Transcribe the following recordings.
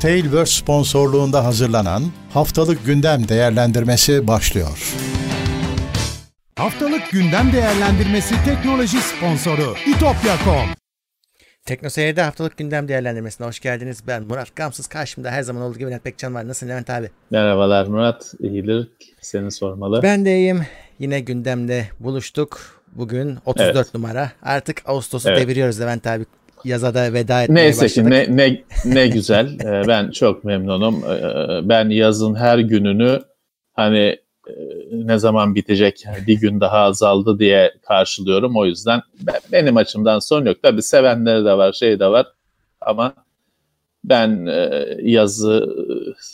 Tailverse sponsorluğunda hazırlanan Haftalık Gündem Değerlendirmesi başlıyor. Haftalık Gündem Değerlendirmesi teknoloji sponsoru itopya.com Teknoseyir'de haftalık gündem değerlendirmesine hoş geldiniz. Ben Murat Gamsız. Karşımda her zaman olduğu gibi Levent Pekcan var. Nasılsın Levent abi? Merhabalar Murat. İyidir. Seni sormalı. Ben de iyiyim. Yine gündemde buluştuk. Bugün 34 evet. numara. Artık Ağustos'u evet. deviriyoruz Levent abi. Yaza da veda etmeye Neyse başladık. ki ne, ne, ne güzel. Ee, ben çok memnunum. Ee, ben yazın her gününü hani e, ne zaman bitecek bir gün daha azaldı diye karşılıyorum. O yüzden benim açımdan sorun yok. Tabii sevenleri de var, şey de var ama ben e, yazı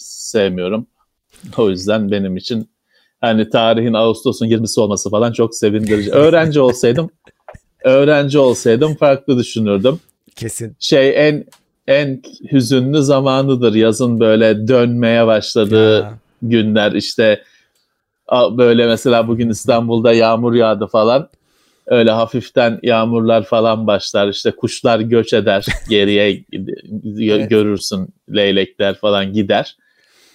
sevmiyorum. O yüzden benim için hani tarihin Ağustos'un 20'si olması falan çok sevindirici. Öğrenci olsaydım öğrenci olsaydım farklı düşünürdüm. Kesin. Şey en en hüzünlü zamanıdır yazın böyle dönmeye başladığı ya. günler işte böyle mesela bugün İstanbul'da yağmur yağdı falan öyle hafiften yağmurlar falan başlar işte kuşlar göç eder geriye evet. görürsün leylekler falan gider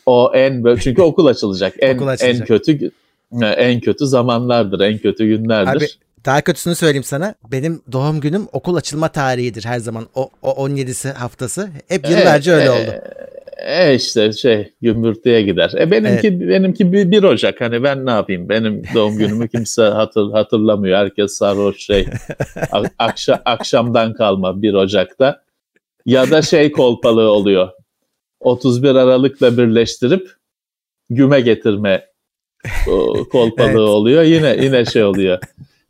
o en böyle çünkü okul açılacak en okul açılacak. en kötü en kötü zamanlardır en kötü günlerdir. Abi daha kötüsünü söyleyeyim sana. Benim doğum günüm okul açılma tarihidir her zaman. O, o 17'si haftası. Hep yıllarca e, öyle oldu. E işte şey gümbürtüye gider. E benimki evet. benimki 1, 1 Ocak. Hani ben ne yapayım? Benim doğum günümü kimse hatır, hatırlamıyor. Herkes sarhoş şey. akşam akşamdan kalma 1 Ocak'ta. Ya da şey kolpalığı oluyor. 31 Aralık'la birleştirip güme getirme kolpalığı evet. oluyor. Yine yine şey oluyor.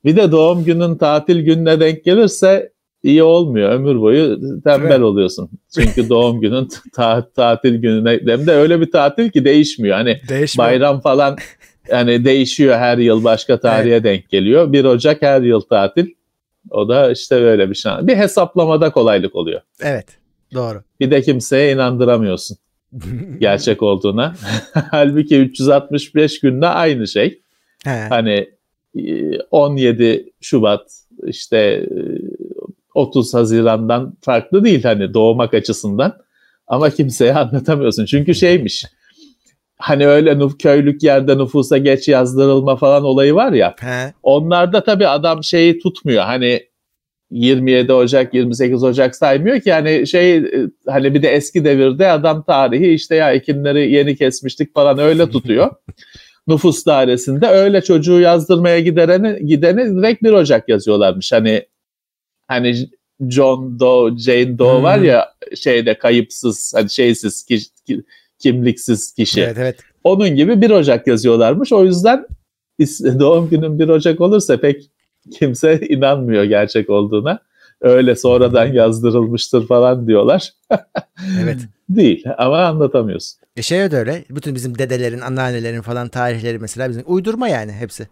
Bir de doğum günün tatil gününe denk gelirse iyi olmuyor. Ömür boyu tembel evet. oluyorsun. Çünkü doğum günün ta- tatil gününe hem de öyle bir tatil ki değişmiyor. Hani değişmiyor. bayram falan yani değişiyor her yıl başka tarihe evet. denk geliyor. 1 Ocak her yıl tatil. O da işte böyle bir şey. Bir hesaplamada kolaylık oluyor. Evet. Doğru. Bir de kimseye inandıramıyorsun gerçek olduğuna. Halbuki 365 günde aynı şey. He. Hani 17 Şubat işte 30 Haziran'dan farklı değil hani doğmak açısından. Ama kimseye anlatamıyorsun. Çünkü şeymiş. Hani öyle nüf- köylük yerde nüfusa geç yazdırılma falan olayı var ya. He. Onlarda tabii adam şeyi tutmuyor. Hani 27 Ocak, 28 Ocak saymıyor ki hani şey hani bir de eski devirde adam tarihi işte ya ekinleri yeni kesmiştik falan öyle tutuyor. nüfus dairesinde öyle çocuğu yazdırmaya gideni, gideni direkt 1 Ocak yazıyorlarmış. Hani hani John Doe, Jane Doe hmm. var ya şeyde kayıpsız, hani şeysiz, ki, kimliksiz kişi. Evet, evet. Onun gibi 1 Ocak yazıyorlarmış. O yüzden doğum günün 1 Ocak olursa pek kimse inanmıyor gerçek olduğuna. Öyle sonradan yazdırılmıştır falan diyorlar. evet. Değil ama anlatamıyorsun. E şey de öyle. Bütün bizim dedelerin, anneannelerin falan tarihleri mesela bizim uydurma yani hepsi.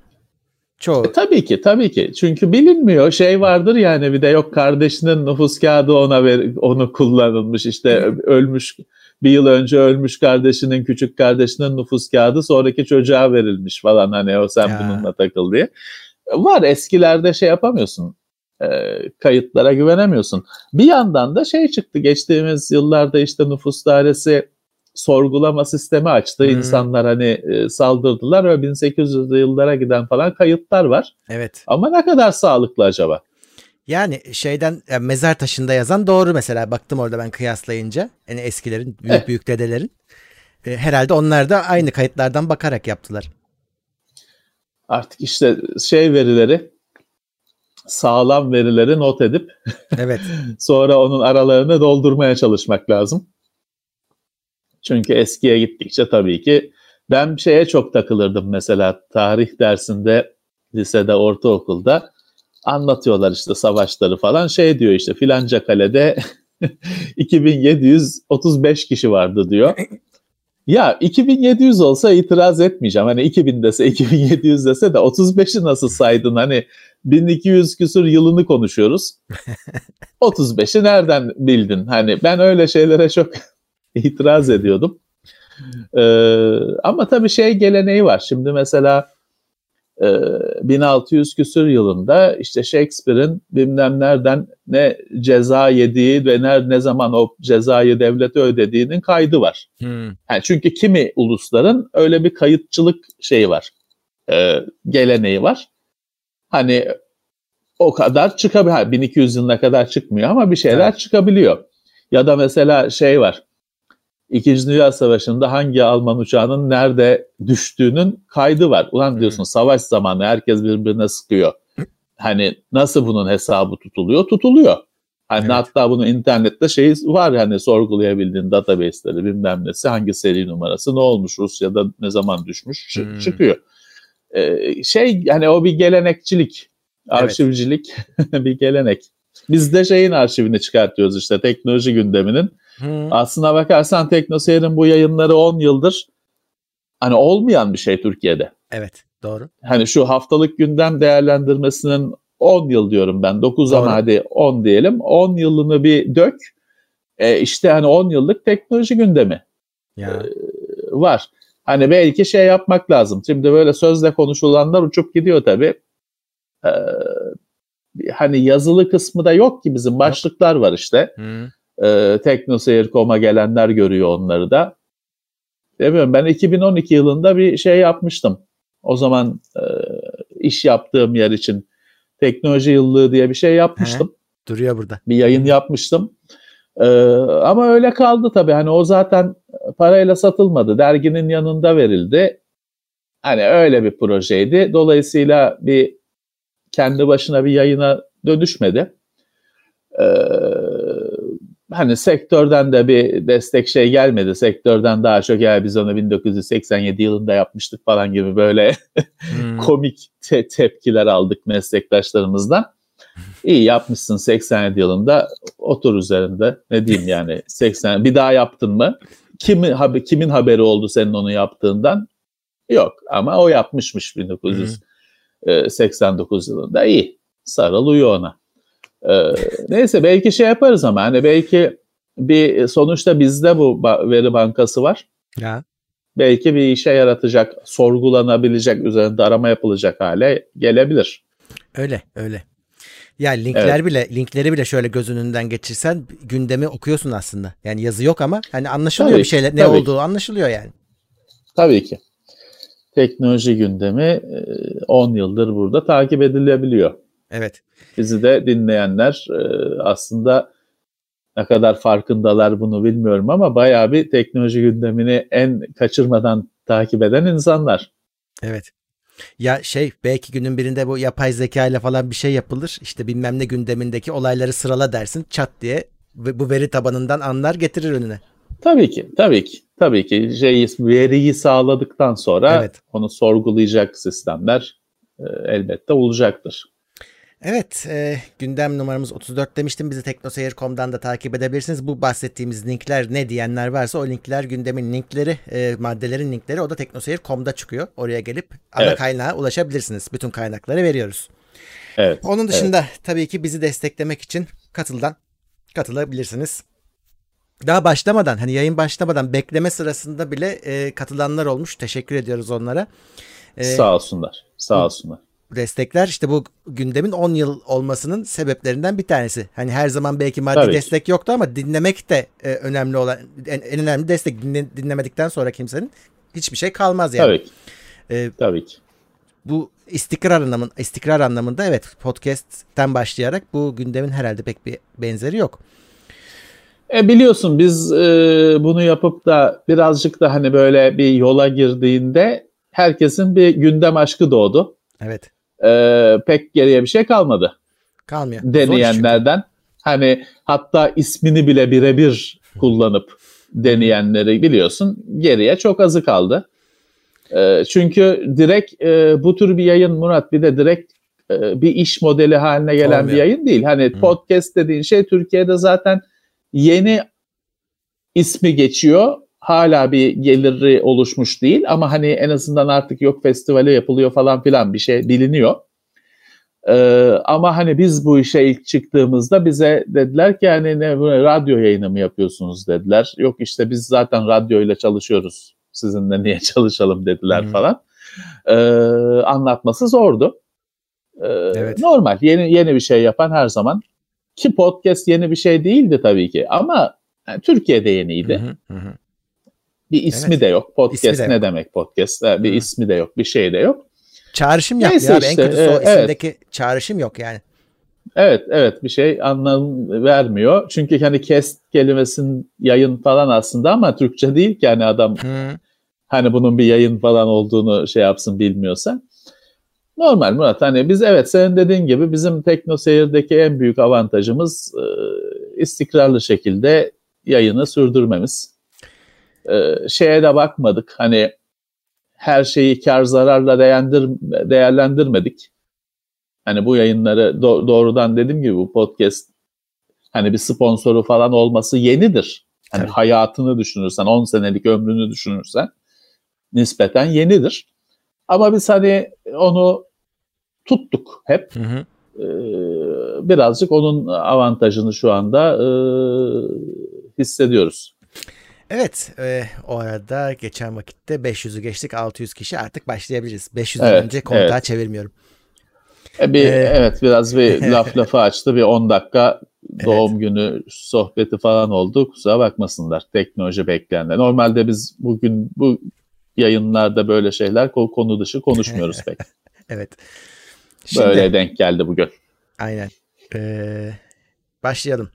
Çoğu. E, tabii ki tabii ki. Çünkü bilinmiyor. Şey vardır yani bir de yok kardeşinin nüfus kağıdı ona ver, onu kullanılmış. İşte ölmüş bir yıl önce ölmüş kardeşinin küçük kardeşinin nüfus kağıdı sonraki çocuğa verilmiş falan hani o sen ya. bununla takıl diye. Var eskilerde şey yapamıyorsun. E, kayıtlara güvenemiyorsun. Bir yandan da şey çıktı geçtiğimiz yıllarda işte nüfus dairesi sorgulama sistemi açtı. Hmm. İnsanlar hani e, saldırdılar ve 1800'lü yıllara giden falan kayıtlar var. Evet. Ama ne kadar sağlıklı acaba? Yani şeyden yani mezar taşında yazan doğru mesela baktım orada ben kıyaslayınca. Yani eskilerin büyük evet. büyük dedelerin. E, herhalde onlar da aynı kayıtlardan bakarak yaptılar. Artık işte şey verileri sağlam verileri not edip evet. sonra onun aralarını doldurmaya çalışmak lazım. Çünkü eskiye gittikçe tabii ki ben şeye çok takılırdım mesela tarih dersinde lisede, ortaokulda anlatıyorlar işte savaşları falan şey diyor işte filanca kalede 2735 kişi vardı diyor. Ya 2700 olsa itiraz etmeyeceğim. Hani 2000 dese 2700 dese de 35'i nasıl saydın? Hani 1200 küsur yılını konuşuyoruz. 35'i nereden bildin? Hani ben öyle şeylere çok itiraz ediyordum. Ee, ama tabii şey geleneği var. Şimdi mesela 1600 küsur yılında işte Shakespeare'in bilmem nereden ne ceza yediği ve ne, ne zaman o cezayı devlete ödediğinin kaydı var. Hmm. Yani çünkü kimi ulusların öyle bir kayıtçılık şeyi var, e, geleneği var. Hani o kadar çıkabiliyor. 1200 yılına kadar çıkmıyor ama bir şeyler evet. çıkabiliyor. Ya da mesela şey var. İkinci Dünya Savaşı'nda hangi Alman uçağının nerede düştüğünün kaydı var. Ulan diyorsun savaş zamanı herkes birbirine sıkıyor. Hani nasıl bunun hesabı tutuluyor? Tutuluyor. Hani evet. hatta bunu internette şey var hani sorgulayabildiğin database'leri bilmem nesi hangi seri numarası ne olmuş Rusya'da ne zaman düşmüş hmm. çıkıyor. Ee, şey hani o bir gelenekçilik, arşivcilik evet. bir gelenek. Biz de şeyin arşivini çıkartıyoruz işte teknoloji gündeminin. Hmm. Aslına bakarsan Teknoseyir'in bu yayınları 10 yıldır hani olmayan bir şey Türkiye'de. Evet doğru. Hani şu haftalık gündem değerlendirmesinin 10 yıl diyorum ben. 9 ama hadi 10 diyelim. 10 yılını bir dök. E işte hani 10 yıllık teknoloji gündemi ya. E, var. Hani belki şey yapmak lazım. Şimdi böyle sözle konuşulanlar uçup gidiyor tabii. Ee, hani yazılı kısmı da yok ki bizim başlıklar var işte. Ee, Teknoseyir.com'a gelenler görüyor onları da. Demiyorum ben 2012 yılında bir şey yapmıştım. O zaman e, iş yaptığım yer için teknoloji yıllığı diye bir şey yapmıştım. He, duruyor burada. Bir yayın yapmıştım. Ee, ama öyle kaldı tabii. Hani o zaten parayla satılmadı. Derginin yanında verildi. Hani öyle bir projeydi. Dolayısıyla bir kendi başına bir yayına dönüşmedi. Ee, hani sektörden de bir destek şey gelmedi. Sektörden daha çok ya biz onu 1987 yılında yapmıştık falan gibi böyle hmm. komik te- tepkiler aldık meslektaşlarımızdan. İyi yapmışsın 87 yılında otur üzerinde ne diyeyim yani 80 bir daha yaptın mı? Kimin, haber, kimin haberi oldu senin onu yaptığından? Yok ama o yapmışmış 1989 hmm. yılında iyi sarıl uyu ona. Ee, neyse belki şey yaparız ama hani belki bir sonuçta bizde bu veri bankası var. Ya. Belki bir işe yaratacak, sorgulanabilecek, üzerinde arama yapılacak hale gelebilir. Öyle, öyle. Ya linkler evet. bile linkleri bile şöyle göz önünden geçirsen gündemi okuyorsun aslında. Yani yazı yok ama hani anlaşılıyor tabii, bir şeyler ne olduğu ki. anlaşılıyor yani. Tabii ki. Teknoloji gündemi 10 yıldır burada takip edilebiliyor. Evet. Bizi de dinleyenler e, aslında ne kadar farkındalar bunu bilmiyorum ama bayağı bir teknoloji gündemini en kaçırmadan takip eden insanlar. Evet. Ya şey belki günün birinde bu yapay zeka ile falan bir şey yapılır. İşte bilmem ne gündemindeki olayları sırala dersin çat diye bu veri tabanından anlar getirir önüne. Tabii ki, tabii ki. Tabii ki şey, veriyi sağladıktan sonra evet. onu sorgulayacak sistemler e, elbette olacaktır. Evet, e, gündem numaramız 34 demiştim. Bizi teknoseyir.com'dan da takip edebilirsiniz. Bu bahsettiğimiz linkler ne diyenler varsa o linkler gündemin linkleri, e, maddelerin linkleri o da teknoseyir.com'da çıkıyor. Oraya gelip ana evet. kaynağa ulaşabilirsiniz. Bütün kaynakları veriyoruz. Evet. Onun dışında evet. tabii ki bizi desteklemek için katıldan katılabilirsiniz. Daha başlamadan hani yayın başlamadan bekleme sırasında bile e, katılanlar olmuş. Teşekkür ediyoruz onlara. E, Sağ olsunlar. Sağ olsunlar destekler işte bu gündemin 10 yıl olmasının sebeplerinden bir tanesi. Hani her zaman belki maddi Tabii destek yoktu ama dinlemek de e, önemli olan en, en önemli destek dinle, dinlemedikten sonra kimsenin hiçbir şey kalmaz yani. Tabii ki. Ee, Tabii ki. Bu istikrar anlamın istikrar anlamında evet podcast'ten başlayarak bu gündemin herhalde pek bir benzeri yok. E biliyorsun biz e, bunu yapıp da birazcık da hani böyle bir yola girdiğinde herkesin bir gündem aşkı doğdu. Evet e, pek geriye bir şey kalmadı. Kalmıyor. Deneyenlerden. Hani hatta ismini bile birebir kullanıp deneyenleri biliyorsun geriye çok azı kaldı. E, çünkü direkt e, bu tür bir yayın Murat bir de direkt e, bir iş modeli haline gelen Olmuyor. bir yayın değil. Hani Hı. podcast dediğin şey Türkiye'de zaten yeni ismi geçiyor hala bir geliri oluşmuş değil ama hani en azından artık yok festivale yapılıyor falan filan bir şey biliniyor. Ee, ama hani biz bu işe ilk çıktığımızda bize dediler ki hani ne radyo yayını mı yapıyorsunuz dediler. Yok işte biz zaten radyoyla çalışıyoruz sizinle niye çalışalım dediler hmm. falan. e, anlatması zordu. E, evet. Normal. Yeni yeni bir şey yapan her zaman ki podcast yeni bir şey değildi tabii ki ama yani Türkiye'de yeniydi. Hı hı hı. Bir ismi evet. de yok. Podcast de ne yok. demek podcast? Bir hı. ismi de yok. Bir şey de yok. Çağrışım yapmıyor abi. Işte, en kötüsü o evet. isimdeki çağrışım yok yani. Evet evet bir şey anlam vermiyor. Çünkü hani kes kelimesinin yayın falan aslında ama Türkçe değil ki hani adam hmm. hani bunun bir yayın falan olduğunu şey yapsın bilmiyorsa. Normal Murat hani biz evet senin dediğin gibi bizim Tekno Seyir'deki en büyük avantajımız e, istikrarlı şekilde yayını sürdürmemiz. E, şeye de bakmadık hani her şeyi kar zararla değerlendir, değerlendirmedik Hani bu yayınları do- doğrudan dediğim gibi bu podcast hani bir sponsoru falan olması yenidir. Hani Tabii. hayatını düşünürsen, 10 senelik ömrünü düşünürsen nispeten yenidir. Ama biz hani onu tuttuk hep. Hı hı. Ee, birazcık onun avantajını şu anda e, hissediyoruz. Evet, e, o arada geçen vakitte 500'ü geçtik, 600 kişi artık başlayabiliriz. 500 evet, önce kontağı evet. çevirmiyorum. E bir, ee, evet biraz bir laf lafı açtı. Bir 10 dakika doğum evet. günü sohbeti falan oldu. Kusura bakmasınlar teknoloji bekleyenler. Normalde biz bugün bu yayınlarda böyle şeyler konu dışı konuşmuyoruz pek. evet. Şimdi, böyle denk geldi bugün. Aynen. Ee, başlayalım.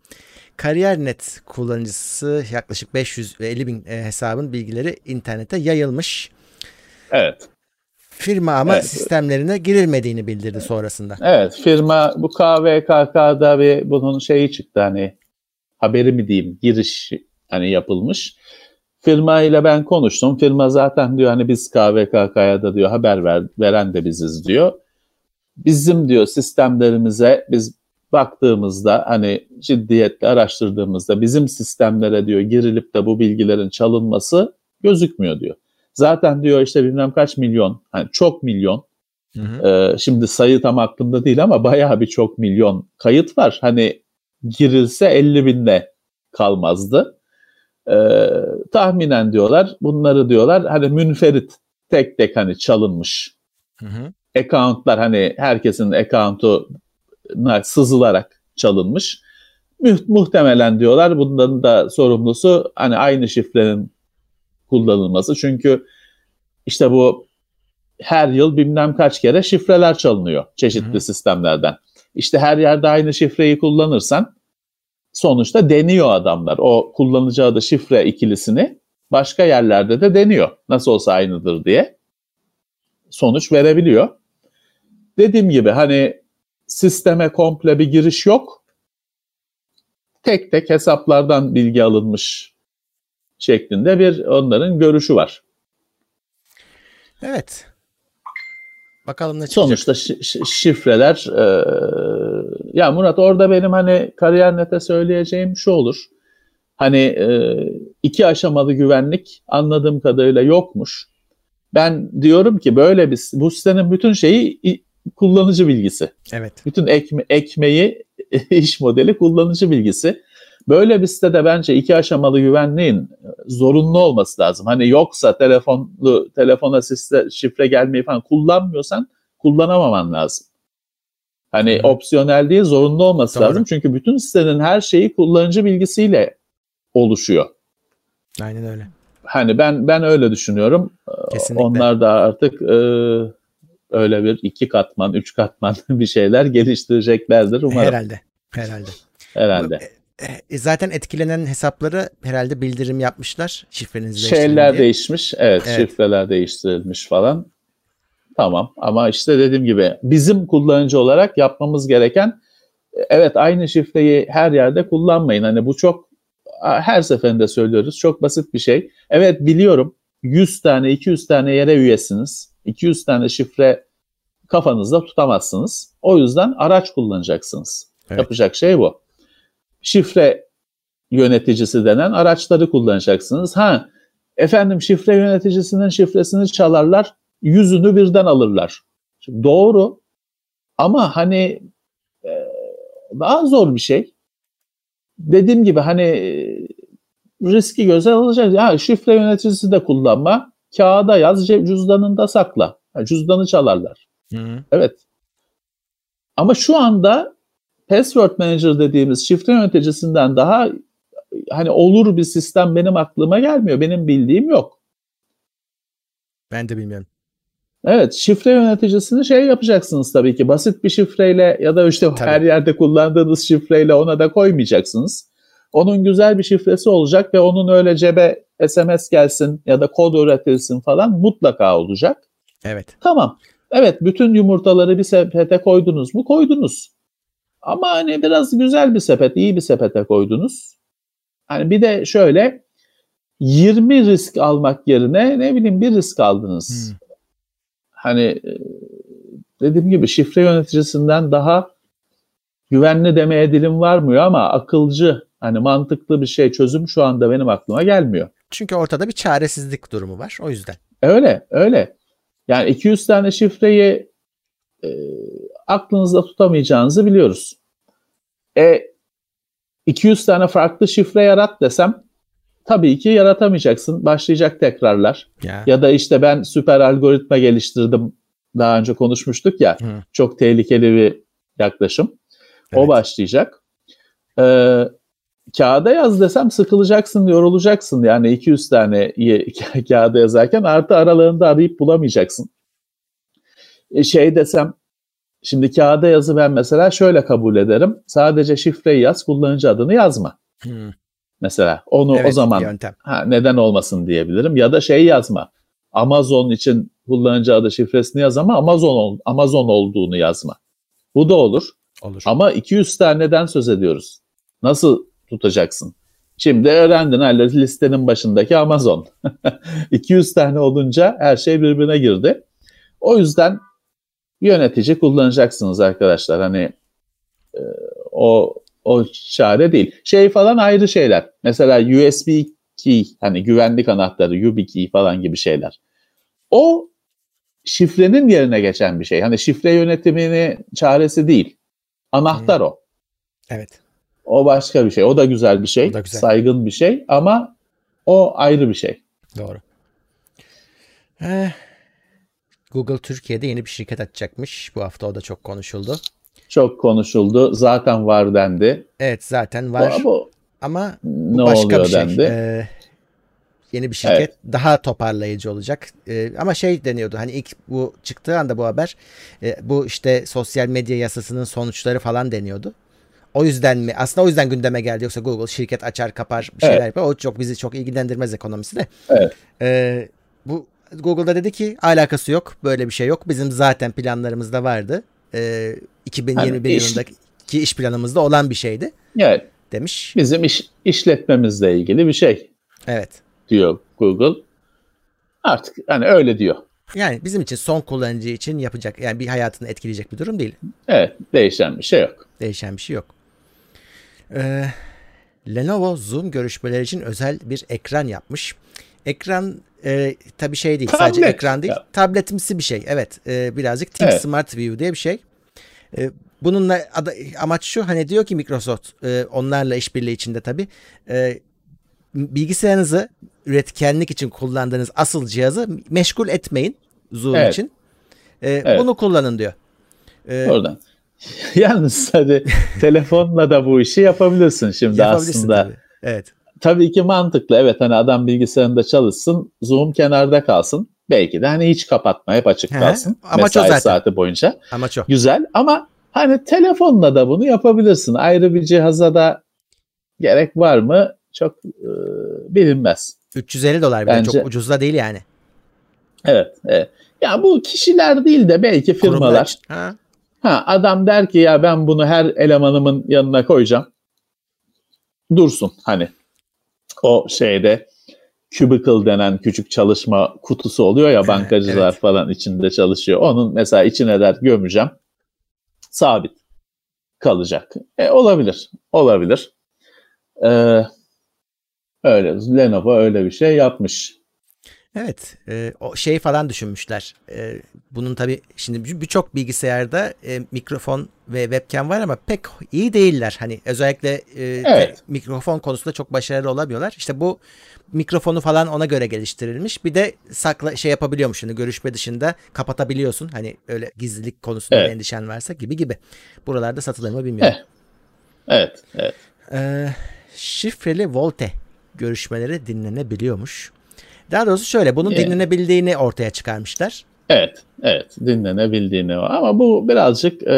KariyerNet kullanıcısı yaklaşık 550 bin e, hesabın bilgileri internete yayılmış. Evet. Firma ama evet. sistemlerine girilmediğini bildirdi sonrasında. Evet firma bu KVKK'da bir bunun şeyi çıktı hani haberi mi diyeyim giriş hani yapılmış. Firma ile ben konuştum. Firma zaten diyor hani biz KVKK'ya da diyor haber ver, veren de biziz diyor. Bizim diyor sistemlerimize biz baktığımızda hani ciddiyetle araştırdığımızda bizim sistemlere diyor girilip de bu bilgilerin çalınması gözükmüyor diyor. Zaten diyor işte bilmem kaç milyon, hani çok milyon. Hı hı. E, şimdi sayı tam aklımda değil ama bayağı bir çok milyon kayıt var. Hani girilse 50 binde kalmazdı. E, tahminen diyorlar, bunları diyorlar hani münferit tek tek hani çalınmış. Hı hı. Accountlar hani herkesin account'u sızılarak çalınmış. Muhtemelen diyorlar bunların da sorumlusu hani aynı şifrenin kullanılması. Çünkü işte bu her yıl bilmem kaç kere şifreler çalınıyor çeşitli Hı-hı. sistemlerden. İşte her yerde aynı şifreyi kullanırsan sonuçta deniyor adamlar. O kullanıcı adı şifre ikilisini başka yerlerde de deniyor. Nasıl olsa aynıdır diye. Sonuç verebiliyor. Dediğim gibi hani sisteme komple bir giriş yok. Tek tek hesaplardan bilgi alınmış şeklinde bir onların görüşü var. Evet. Bakalım ne çıkacak. Sonuçta şifreler e, ya Murat orada benim hani kariyer nete söyleyeceğim şu olur. Hani e, iki aşamalı güvenlik anladığım kadarıyla yokmuş. Ben diyorum ki böyle bir bu sitenin bütün şeyi kullanıcı bilgisi. Evet. Bütün ekme, ekmeği iş modeli kullanıcı bilgisi. Böyle bir sitede bence iki aşamalı güvenliğin e, zorunlu olması lazım. Hani yoksa telefonlu telefona şifre, şifre gelmeyi falan kullanmıyorsan kullanamaman lazım. Hani Hı. opsiyonel değil zorunlu olması Doğru. lazım. Çünkü bütün sitenin her şeyi kullanıcı bilgisiyle oluşuyor. Aynen öyle. Hani ben ben öyle düşünüyorum. E, Kesinlikle. Onlar da artık e, öyle bir iki katman, üç katman bir şeyler geliştireceklerdir umarım. Herhalde. Herhalde. Herhalde. E, zaten etkilenen hesapları herhalde bildirim yapmışlar şifrenizi Şeyler değişmiş. Evet, evet, şifreler değiştirilmiş falan. Tamam ama işte dediğim gibi bizim kullanıcı olarak yapmamız gereken evet aynı şifreyi her yerde kullanmayın. Hani bu çok her seferinde söylüyoruz. Çok basit bir şey. Evet biliyorum 100 tane 200 tane yere üyesiniz. 200 tane şifre kafanızda tutamazsınız. O yüzden araç kullanacaksınız. Evet. Yapacak şey bu şifre yöneticisi denen araçları kullanacaksınız. Ha efendim şifre yöneticisinin şifresini çalarlar, yüzünü birden alırlar. Şimdi doğru ama hani e, daha zor bir şey. Dediğim gibi hani e, riski göze alacak. Ya şifre yöneticisi de kullanma, kağıda yaz, cüzdanında sakla. cüzdanı çalarlar. Hı. Evet. Ama şu anda Password Manager dediğimiz şifre yöneticisinden daha hani olur bir sistem benim aklıma gelmiyor. Benim bildiğim yok. Ben de bilmiyorum. Evet şifre yöneticisini şey yapacaksınız tabii ki basit bir şifreyle ya da işte Tabii. her yerde kullandığınız şifreyle ona da koymayacaksınız. Onun güzel bir şifresi olacak ve onun öyle cebe SMS gelsin ya da kod üretilsin falan mutlaka olacak. Evet. Tamam. Evet bütün yumurtaları bir sepete koydunuz mu? Koydunuz. Ama hani biraz güzel bir sepet, iyi bir sepete koydunuz. Hani bir de şöyle 20 risk almak yerine ne bileyim bir risk aldınız. Hmm. Hani e, dediğim gibi şifre yöneticisinden daha güvenli demeye dilim varmıyor ama akılcı hani mantıklı bir şey çözüm şu anda benim aklıma gelmiyor. Çünkü ortada bir çaresizlik durumu var. O yüzden. Öyle, öyle. Yani 200 tane şifreyi e, aklınızda tutamayacağınızı biliyoruz. E 200 tane farklı şifre yarat desem tabii ki yaratamayacaksın. Başlayacak tekrarlar. Ya. Ya da işte ben süper algoritma geliştirdim. Daha önce konuşmuştuk ya. Hı. Çok tehlikeli bir yaklaşım. O Evet. başlayacak. Ee, kağıda yaz desem sıkılacaksın, yorulacaksın. Yani 200 tane ka- kağıda yazarken artı aralığında arayıp bulamayacaksın. E, şey desem, şimdi kağıda yazı ben mesela şöyle kabul ederim. Sadece şifreyi yaz, kullanıcı adını yazma. Hı. Mesela onu Evet, o zaman yöntem. ha, neden olmasın diyebilirim. Ya da şey yazma. Amazon için kullanıcı adı şifresini yaz ama Amazon Amazon olduğunu yazma. Bu da olur. Olur. Ama 200 taneden söz ediyoruz. Nasıl tutacaksın? Şimdi öğrendin hala listenin başındaki Amazon. 200 tane olunca her şey birbirine girdi. O yüzden yönetici kullanacaksınız arkadaşlar. Hani e, o o çare değil. Şey falan ayrı şeyler. Mesela USB key hani güvenlik anahtarı, YubiKey falan gibi şeyler. O şifrenin yerine geçen bir şey. Hani şifre yönetimini çaresi değil. Anahtar o. Evet. O başka bir şey. O da güzel bir şey. O da güzel. Saygın bir şey ama o ayrı bir şey. Doğru. Eh, Google Türkiye'de yeni bir şirket açacakmış. Bu hafta o da çok konuşuldu. Çok konuşuldu. Zaten var dendi. Evet zaten var Bu, bu ama bu ne başka oluyor bir şey. dendi. Ee, yeni bir şirket daha toparlayıcı olacak. Ee, ama şey deniyordu hani ilk bu çıktığı anda bu haber e, bu işte sosyal medya yasasının sonuçları falan deniyordu. O yüzden mi? Aslında o yüzden gündeme geldi. Yoksa Google şirket açar kapar bir şeyler Evet. yapar. O çok bizi çok ilgilendirmez ekonomisi de. Evet. Ee, bu Google'da dedi ki alakası yok. Böyle bir şey yok. Bizim zaten planlarımızda vardı. Ee, 2021 Hani iş- yılındaki iş planımızda olan bir şeydi evet, demiş. bizim iş, işletmemizle ilgili bir şey Evet. diyor Google. Artık hani öyle diyor. Yani bizim için son kullanıcı için yapacak yani bir hayatını etkileyecek bir durum değil. Evet, değişen bir şey yok. Değişen bir şey yok. Ee, Lenovo Zoom görüşmeleri için özel bir ekran yapmış. Ekran e, tabii şey değil sadece Tablet ekran değil ya. tabletimsi bir şey. Evet e, birazcık Think Evet. Smart View diye bir şey. E, bununla ada- amaç şu hani diyor ki Microsoft e, onlarla işbirliği içinde tabii e, bilgisayarınızı üretkenlik için kullandığınız asıl cihazı meşgul etmeyin Zoom Evet. için. E, Evet. Bunu kullanın diyor. E, Oradan. Yalnız hadi telefonla da bu işi yapabilirsin şimdi yapabilirsin aslında. tabii. Evet. Tabii ki mantıklı. Evet hani adam bilgisayarında çalışsın, Zoom kenarda kalsın. Belki de hani hiç kapatma, hep açık He, kalsın. amaç o mesai zaten. saati boyunca. Amaç o. Güzel ama hani telefonla da bunu yapabilirsin. Ayrı bir cihaza da gerek var mı? Çok e, bilinmez. 350 dolar bile Bence- çok ucuz da değil yani. Evet, evet. Ya bu kişiler değil de belki Kurumlar firmalar. için. Ha, Ha, adam der ki ya ben bunu her elemanımın yanına koyacağım. Dursun hani. O şeyde cubicle denen küçük çalışma kutusu oluyor ya bankacılar evet. falan içinde çalışıyor. Onun mesela içine der gömeceğim. Sabit kalacak. E, olabilir. Olabilir. Ee, öyle. Lenovo öyle bir şey yapmış. Evet, e, o şey falan düşünmüşler. E, bunun tabii şimdi birçok bilgisayarda e, mikrofon ve webcam var ama pek iyi değiller. Hani özellikle e, evet. mikrofon konusunda çok başarılı olamıyorlar. İşte bu mikrofonu falan ona göre geliştirilmiş. Bir de sakla şey yapabiliyormuş. Hani görüşme dışında kapatabiliyorsun. Hani öyle gizlilik konusunda evet. endişen varsa gibi gibi. Buralarda satılır mı bilmiyorum. Evet, evet. Ee, şifreli Volte görüşmeleri dinlenebiliyormuş. Daha doğrusu şöyle bunun evet. dinlenebildiğini ortaya çıkarmışlar. Evet, evet dinlenebildiğini ama bu birazcık e,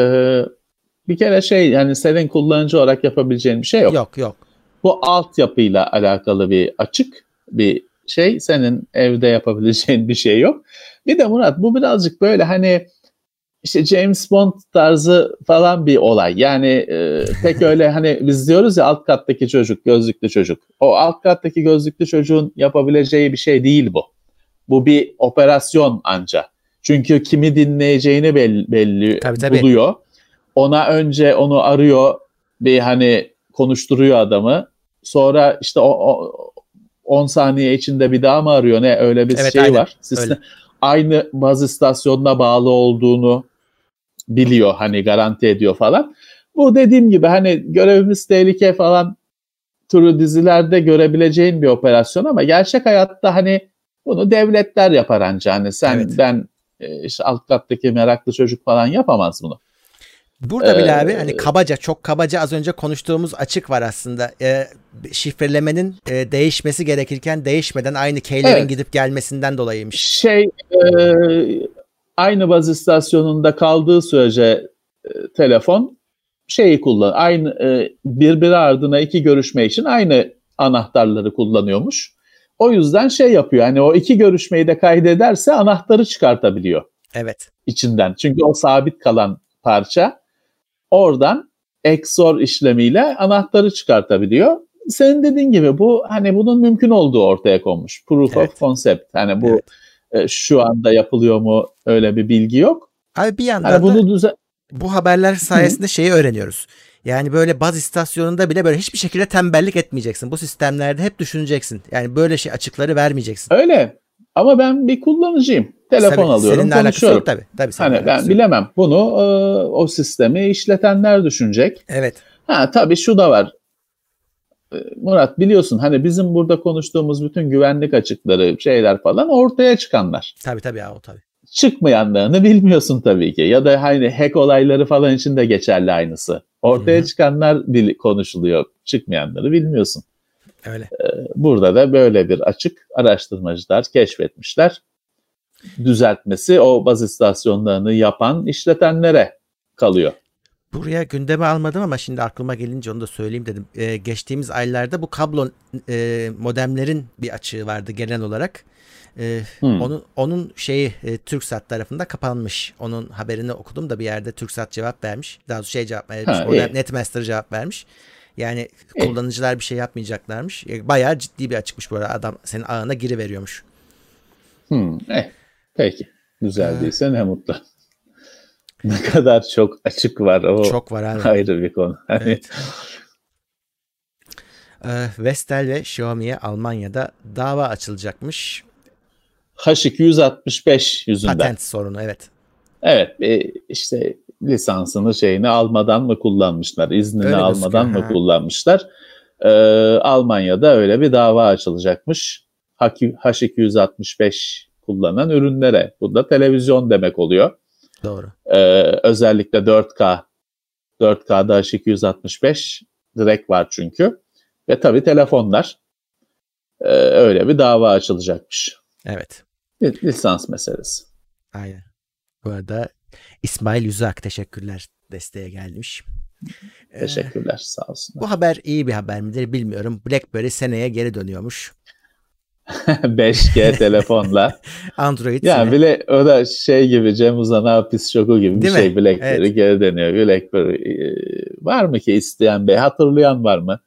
bir kere şey yani senin kullanıcı olarak yapabileceğin bir şey yok. Yok, yok. Bu altyapıyla alakalı bir açık bir şey. Senin evde yapabileceğin bir şey yok. Bir de Murat bu birazcık böyle hani işte James Bond tarzı falan bir olay. Yani e, pek öyle hani biz diyoruz ya alt kattaki çocuk, gözlüklü çocuk. O alt kattaki gözlüklü çocuğun yapabileceği bir şey değil bu. Bu bir operasyon anca. Çünkü kimi dinleyeceğini belli, belli tabii, tabii. buluyor. Ona önce onu arıyor bir hani konuşturuyor adamı. Sonra işte o, o 10 saniye içinde bir daha mı arıyor ne öyle bir evet, şey aynen. var. Sistem, öyle. aynı baz istasyonuna bağlı olduğunu biliyor hani garanti ediyor falan. Bu dediğim gibi hani görevimiz tehlike falan türü dizilerde görebileceğin bir operasyon ama gerçek hayatta hani bunu devletler yapar anca hani sen evet. ben e, işte alt kattaki meraklı çocuk falan yapamaz bunu. Burada bile ee, abi hani kabaca çok kabaca az önce konuştuğumuz açık var aslında. E, şifrelemenin e, değişmesi gerekirken değişmeden aynı keylerin evet. gidip gelmesinden dolayıymış. Şey e, aynı baz istasyonunda kaldığı sürece e, telefon şeyi kullan aynı e, birbiri ardına iki görüşme için aynı anahtarları kullanıyormuş. O yüzden şey yapıyor. Hani o iki görüşmeyi de kaydederse anahtarı çıkartabiliyor. Evet. içinden. Çünkü o sabit kalan parça oradan XOR işlemiyle anahtarı çıkartabiliyor. Senin dediğin gibi bu hani bunun mümkün olduğu ortaya konmuş. Proof evet. of concept. Hani bu evet. E, şu anda yapılıyor mu öyle bir bilgi yok. Abi bir yandan hani bunu düzen bu haberler sayesinde Hı. şeyi öğreniyoruz. Yani böyle baz istasyonunda bile böyle hiçbir şekilde tembellik etmeyeceksin. Bu sistemlerde hep düşüneceksin. Yani böyle şey açıkları vermeyeceksin. Öyle. Ama ben bir kullanıcıyım. Telefon tabii, alıyorum, seninle konuşuyorum. Yok, tabii, tabii hani ben yok. bilemem. Bunu e, o sistemi işletenler düşünecek. Evet. Ha tabii şu da var. Murat biliyorsun hani bizim burada konuştuğumuz bütün güvenlik açıkları şeyler falan ortaya çıkanlar. Tabii tabii ya o tabii. Çıkmayanlarını bilmiyorsun tabii ki. Ya da hani hack olayları falan için de geçerli aynısı. Ortaya Hı-hı. çıkanlar konuşuluyor. Çıkmayanları bilmiyorsun. Öyle. E, burada da böyle bir açık araştırmacılar keşfetmişler düzeltmesi o baz istasyonlarını yapan işletenlere kalıyor. Buraya gündeme almadım ama şimdi aklıma gelince onu da söyleyeyim dedim. Ee, geçtiğimiz aylarda bu kablo e, modemlerin bir açığı vardı genel olarak. Ee, hmm. Onun onun şeyi e, TürkSat tarafında kapanmış. Onun haberini okudum da bir yerde TürkSat cevap vermiş. Daha doğrusu şey cevap vermiş. Ha, Orada Netmaster cevap vermiş. Yani iyi. kullanıcılar bir şey yapmayacaklarmış. E, bayağı ciddi bir açıkmış bu arada. Adam senin ağına giri veriyormuş. Hmm, eh. Peki. Güzel değilse ne mutlu. Ne kadar çok açık var o çok var abi. ayrı bir konu. Hani evet. Ee, Vestel ve Xiaomi'ye Almanya'da dava açılacakmış. H265 yüzünden. Patent sorunu evet. Evet işte lisansını şeyini almadan mı kullanmışlar, iznini öyle almadan mı ha. kullanmışlar. Ee, Almanya'da öyle bir dava açılacakmış. H265 kullanan ürünlere. Bu da televizyon demek oluyor. Doğru. Ee, özellikle 4K 4K'da H265 direkt var çünkü. Ve tabii telefonlar ee, öyle bir dava açılacakmış. Evet. Lisans meselesi. Aynen. Bu arada İsmail Yüzak teşekkürler desteğe gelmiş. Teşekkürler ee, sağ olsun. Bu haber iyi bir haber midir bilmiyorum. BlackBerry seneye geri dönüyormuş. 5G telefonla. Android. Yani bile o da şey gibi Cem Uzan hapis şoku gibi Değil bir şey? BlackBerry evet. geri deniyor. BlackBerry e, var mı ki isteyen bey hatırlayan var mı?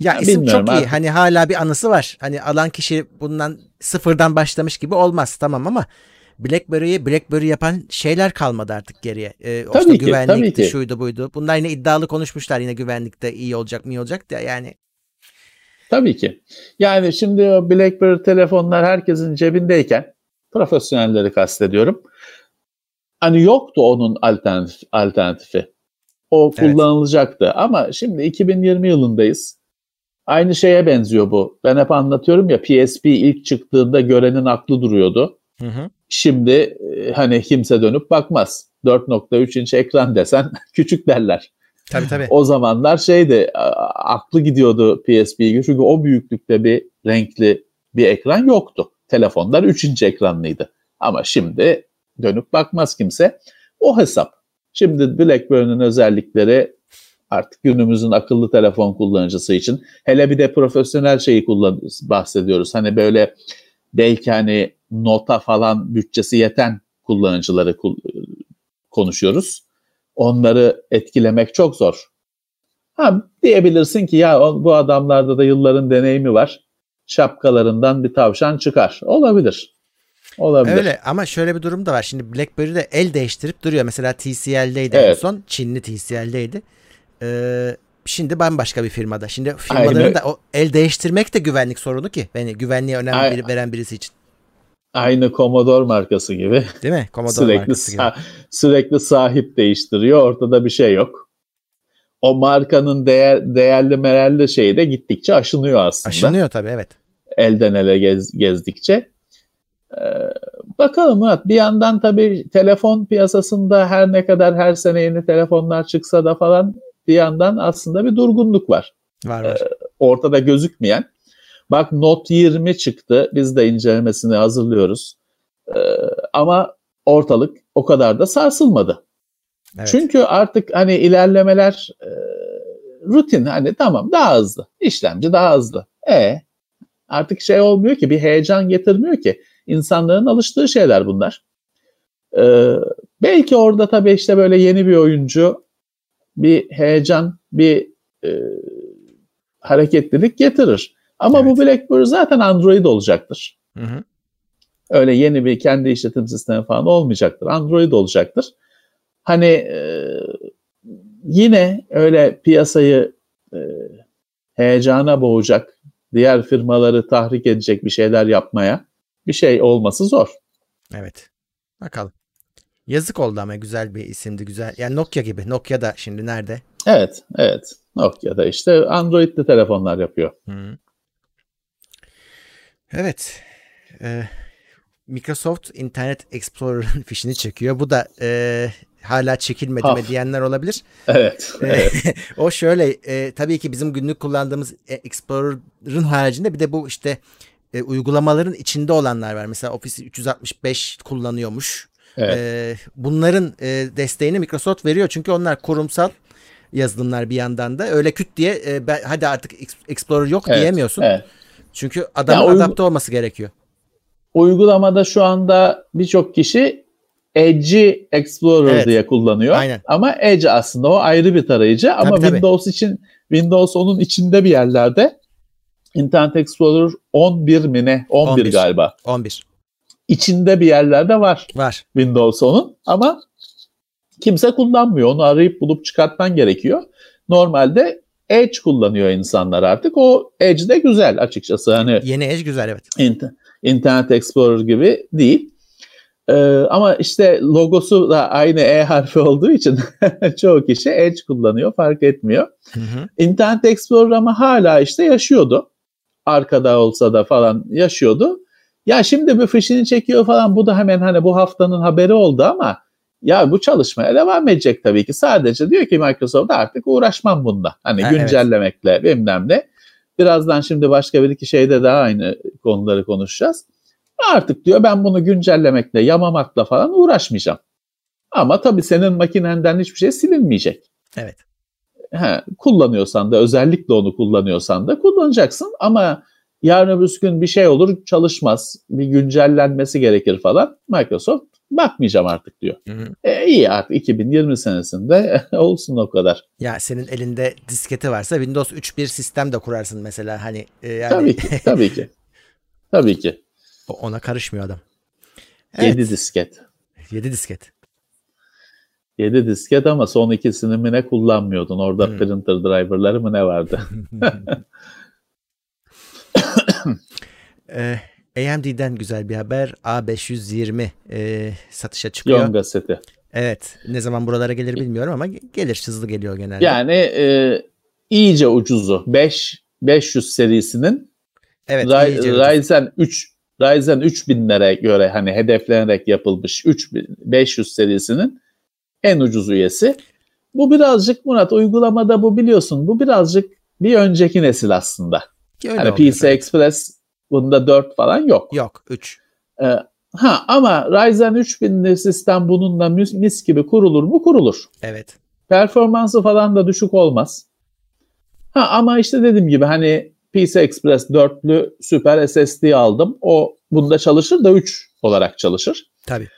Ya yani isim çok iyi. Artık. Hani hala bir anısı var. Hani alan kişi bundan sıfırdan başlamış gibi olmaz tamam ama BlackBerry'yi BlackBerry yapan şeyler kalmadı artık geriye. Ee, tabii işte ki, güvenlikti, tabii ki. şuydu buydu. Bunlar yine iddialı konuşmuşlar yine güvenlikte iyi olacak mı iyi olacak da yani Tabii ki. Yani şimdi o BlackBerry telefonlar herkesin cebindeyken profesyonelleri kastediyorum. Hani yoktu onun alternatif, alternatifi. O evet. kullanılacaktı. Ama şimdi 2020 yılındayız. Aynı şeye benziyor bu. Ben hep anlatıyorum ya PSP ilk çıktığında görenin aklı duruyordu. Hı hı. Şimdi e, hani kimse dönüp bakmaz. 4.3 inç ekran desen küçük derler. Tabii tabii. O zamanlar şeydi aklı gidiyordu PSP'ye çünkü o büyüklükte bir renkli bir ekran yoktu. Telefonlar 3 inç ekranlıydı. Ama şimdi dönüp bakmaz kimse. O hesap. Şimdi BlackBerry'nin özellikleri artık günümüzün akıllı telefon kullanıcısı için hele bir de profesyonel şeyi kullan bahsediyoruz. Hani böyle belki hani nota falan bütçesi yeten kullanıcıları konuşuyoruz. Onları etkilemek çok zor. Ha diyebilirsin ki ya bu adamlarda da yılların deneyimi var. Şapkalarından bir tavşan çıkar. Olabilir. Olabilir. Öyle ama şöyle bir durum da var. Şimdi BlackBerry de el değiştirip duruyor. Mesela TCL'deydi evet. en son. Çinli TCL'deydi. Ee, şimdi bambaşka bir firmada. Şimdi firmaların Aynı. da o el değiştirmek de güvenlik sorunu ki. Yani güvenliğe önem Aynen. veren birisi için. Aynı Commodore markası gibi. Değil mi? Commodore sürekli markası gibi. sürekli sahip değiştiriyor. Ortada bir şey yok. O markanın değer, değerli merelli şeyi de gittikçe aşınıyor aslında. Aşınıyor tabii evet. Elden ele gez, gezdikçe. Ee, bakalım Murat. Bir yandan tabii telefon piyasasında her ne kadar her sene yeni telefonlar çıksa da falan bir yandan aslında bir durgunluk var. Var var. Ee, ortada gözükmeyen. Bak Note 20 çıktı. Biz de incelemesini hazırlıyoruz. Ee, ama ortalık o kadar da sarsılmadı. Evet. Çünkü artık hani ilerlemeler e, rutin hani tamam daha hızlı. İşlemci daha hızlı. E artık şey olmuyor ki bir heyecan getirmiyor ki. İnsanların alıştığı şeyler bunlar. Ee, belki orada tabii işte böyle yeni bir oyuncu bir heyecan, bir e, hareketlilik getirir. Ama evet. bu BlackBerry zaten Android olacaktır. Hı hı. Öyle yeni bir kendi işletim sistemi falan olmayacaktır. Android olacaktır. Hani e, yine öyle piyasayı e, heyecana boğacak, diğer firmaları tahrik edecek bir şeyler yapmaya bir şey olması zor. Evet. Bakalım. Yazık oldu ama güzel bir isimdi güzel. Yani Nokia gibi. Nokia da şimdi nerede? Evet, evet. Nokia da işte Android'li telefonlar yapıyor. Hı. Evet. Ee, Microsoft Internet Explorer'ın fişini çekiyor. Bu da e, hala çekilmedi Haf. mi diyenler olabilir. Evet. evet. o şöyle e, tabii ki bizim günlük kullandığımız Explorer'ın haricinde bir de bu işte e, uygulamaların içinde olanlar var. Mesela Office 365 kullanıyormuş. Evet. E, bunların e, desteğini Microsoft veriyor çünkü onlar kurumsal yazılımlar bir yandan da öyle küt diye e, ben, hadi artık Explorer yok evet. diyemiyorsun. Evet. Çünkü adamın yani adapte olması gerekiyor. Uygulamada şu anda birçok kişi Edge'i Explorer evet. diye kullanıyor. Aynen. Ama Edge aslında o ayrı bir tarayıcı tabii, ama tabii. Windows için Windows onun içinde bir yerlerde Internet Explorer 11 mi ne? 11, 11 galiba. 11. İçinde bir yerlerde var. Var. Windows onun ama kimse kullanmıyor. Onu arayıp bulup çıkartman gerekiyor. Normalde Edge kullanıyor insanlar artık. O Edge de güzel açıkçası. Hani Yeni Edge güzel evet. Internet Explorer gibi değil. Ee, ama işte logosu da aynı E harfi olduğu için çoğu kişi Edge kullanıyor fark etmiyor. Hı hı. Internet Explorer ama hala işte yaşıyordu. Arkada olsa da falan yaşıyordu. Ya şimdi bir fişini çekiyor falan bu da hemen hani bu haftanın haberi oldu ama ya bu çalışmaya devam edecek tabii ki. Sadece diyor ki Microsoft artık uğraşmam bunda. Hani ha, güncellemekle evet. bilmem ne. Birazdan şimdi başka bir iki şeyde daha aynı konuları konuşacağız. Artık diyor ben bunu güncellemekle, yamamakla falan uğraşmayacağım. Ama tabii senin makinenden hiçbir şey silinmeyecek. Evet. He, kullanıyorsan da özellikle onu kullanıyorsan da kullanacaksın ama yarın öbür gün bir şey olur çalışmaz bir güncellenmesi gerekir falan Microsoft bakmayacağım artık diyor. Hı hı. E, iyi artık 2020 senesinde olsun o kadar. Ya senin elinde disketi varsa Windows 3.1 sistem de kurarsın mesela hani. E, yani... Tabii ki tabii ki. Tabii ki. Ona karışmıyor adam. Evet. 7 disket. 7 disket. 7 disket ama son ikisini mi ne kullanmıyordun? Orada hmm. printer driverları mı ne vardı? ee, AMD'den güzel bir haber. A520 e, satışa çıkıyor. Yonga seti. Evet. Ne zaman buralara gelir bilmiyorum ama gelir. Hızlı geliyor genelde. Yani e, iyice ucuzu. 5 500 serisinin Evet, Ryzen 3 Ryzen 3000'lere göre hani hedeflenerek yapılmış 3500 serisinin en ucuz üyesi. Bu birazcık Murat uygulamada bu biliyorsun bu birazcık bir önceki nesil aslında. Öyle hani PC tabii. Express bunda 4 falan yok. Yok 3. Ee, ha ama Ryzen 3000'li sistem bununla mis, mis gibi kurulur mu? Kurulur. Evet. Performansı falan da düşük olmaz. Ha ama işte dediğim gibi hani PC Express 4'lü Super SSD aldım. O bunda çalışır da 3 olarak çalışır. Tabii.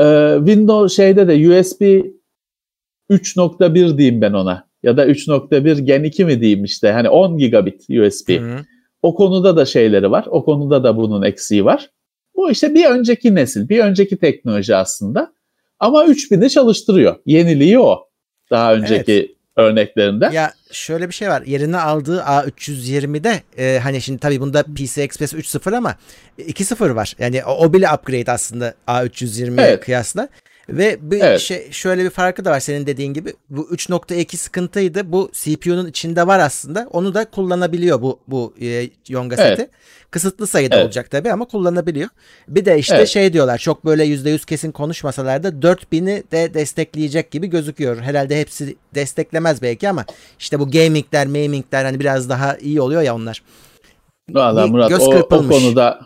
Ee, Windows şeyde de USB 3.1 diyeyim ben ona. Ya da 3.1 Gen 2 mi diyeyim işte. Hani 10 gigabit USB. Hı-hı. O konuda da şeyleri var. O konuda da bunun eksiği var. Bu işte bir önceki nesil, bir önceki teknoloji aslında. Ama 3000'i çalıştırıyor. Yeniliği o. Daha önceki evet örneklerinde. Ya şöyle bir şey var. Yerine aldığı A320'de e, hani şimdi tabii bunda PC Express 3.0 ama 2.0 var. Yani o, o bile upgrade aslında A320'ye evet. kıyasla. Ve bir evet. şey şöyle bir farkı da var senin dediğin gibi. Bu 3.2 sıkıntıydı. Bu CPU'nun içinde var aslında. Onu da kullanabiliyor bu bu e, Yonga seti. Evet. Kısıtlı sayıda evet. olacak tabii ama kullanabiliyor. Bir de işte evet. şey diyorlar. Çok böyle %100 kesin konuşmasalar da 4000'i de destekleyecek gibi gözüküyor. Herhalde hepsi desteklemez belki ama işte bu gamingler, mamingler hani biraz daha iyi oluyor ya onlar. Valla Murat o, o konuda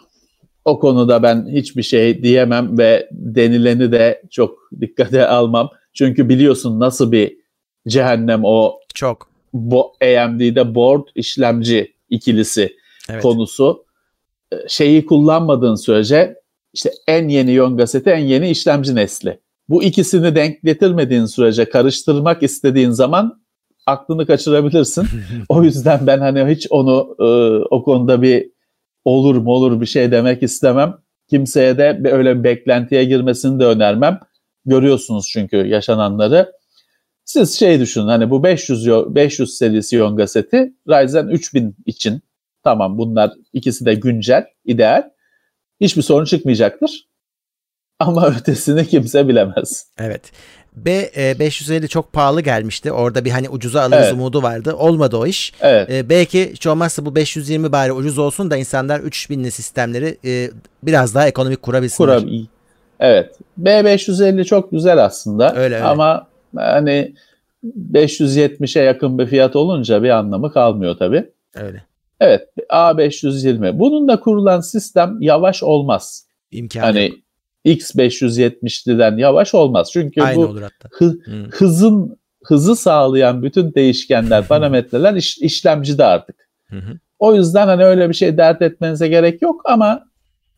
o konuda ben hiçbir şey diyemem ve denileni de çok dikkate almam. Çünkü biliyorsun nasıl bir cehennem o çok bu AMD'de board işlemci ikilisi evet. konusu. Ee, şeyi kullanmadığın sürece işte en yeni Yonga seti en yeni işlemci nesli. Bu ikisini denk getirmediğin sürece karıştırmak istediğin zaman aklını kaçırabilirsin. o yüzden ben hani hiç onu e, o konuda bir olur mu olur bir şey demek istemem. Kimseye de öyle bir beklentiye girmesini de önermem. Görüyorsunuz çünkü yaşananları. Siz şey düşünün hani bu 500 500 serisi Yonga seti Ryzen 3000 için tamam bunlar ikisi de güncel, ideal. Hiçbir sorun çıkmayacaktır. Ama ötesini kimse bilemez. Evet. B550 e, çok pahalı gelmişti. Orada bir hani ucuza alırız evet. umudu vardı. Olmadı o iş. Evet. E, belki hiç olmazsa bu 520 bari ucuz olsun da insanlar 3000'li sistemleri e, biraz daha ekonomik kurabilsinler. Kurab evet. B550 çok güzel aslında. Öyle, öyle. Ama hani 570'e yakın bir fiyat olunca bir anlamı kalmıyor tabii. Öyle. Evet. A520. Bunun da kurulan sistem yavaş olmaz. İmkanı hani yok. X570'liden yavaş olmaz. Çünkü Aynı bu hı, hmm. hızın hızı sağlayan bütün değişkenler, parametreler iş, işlemcide artık. O yüzden hani öyle bir şey dert etmenize gerek yok ama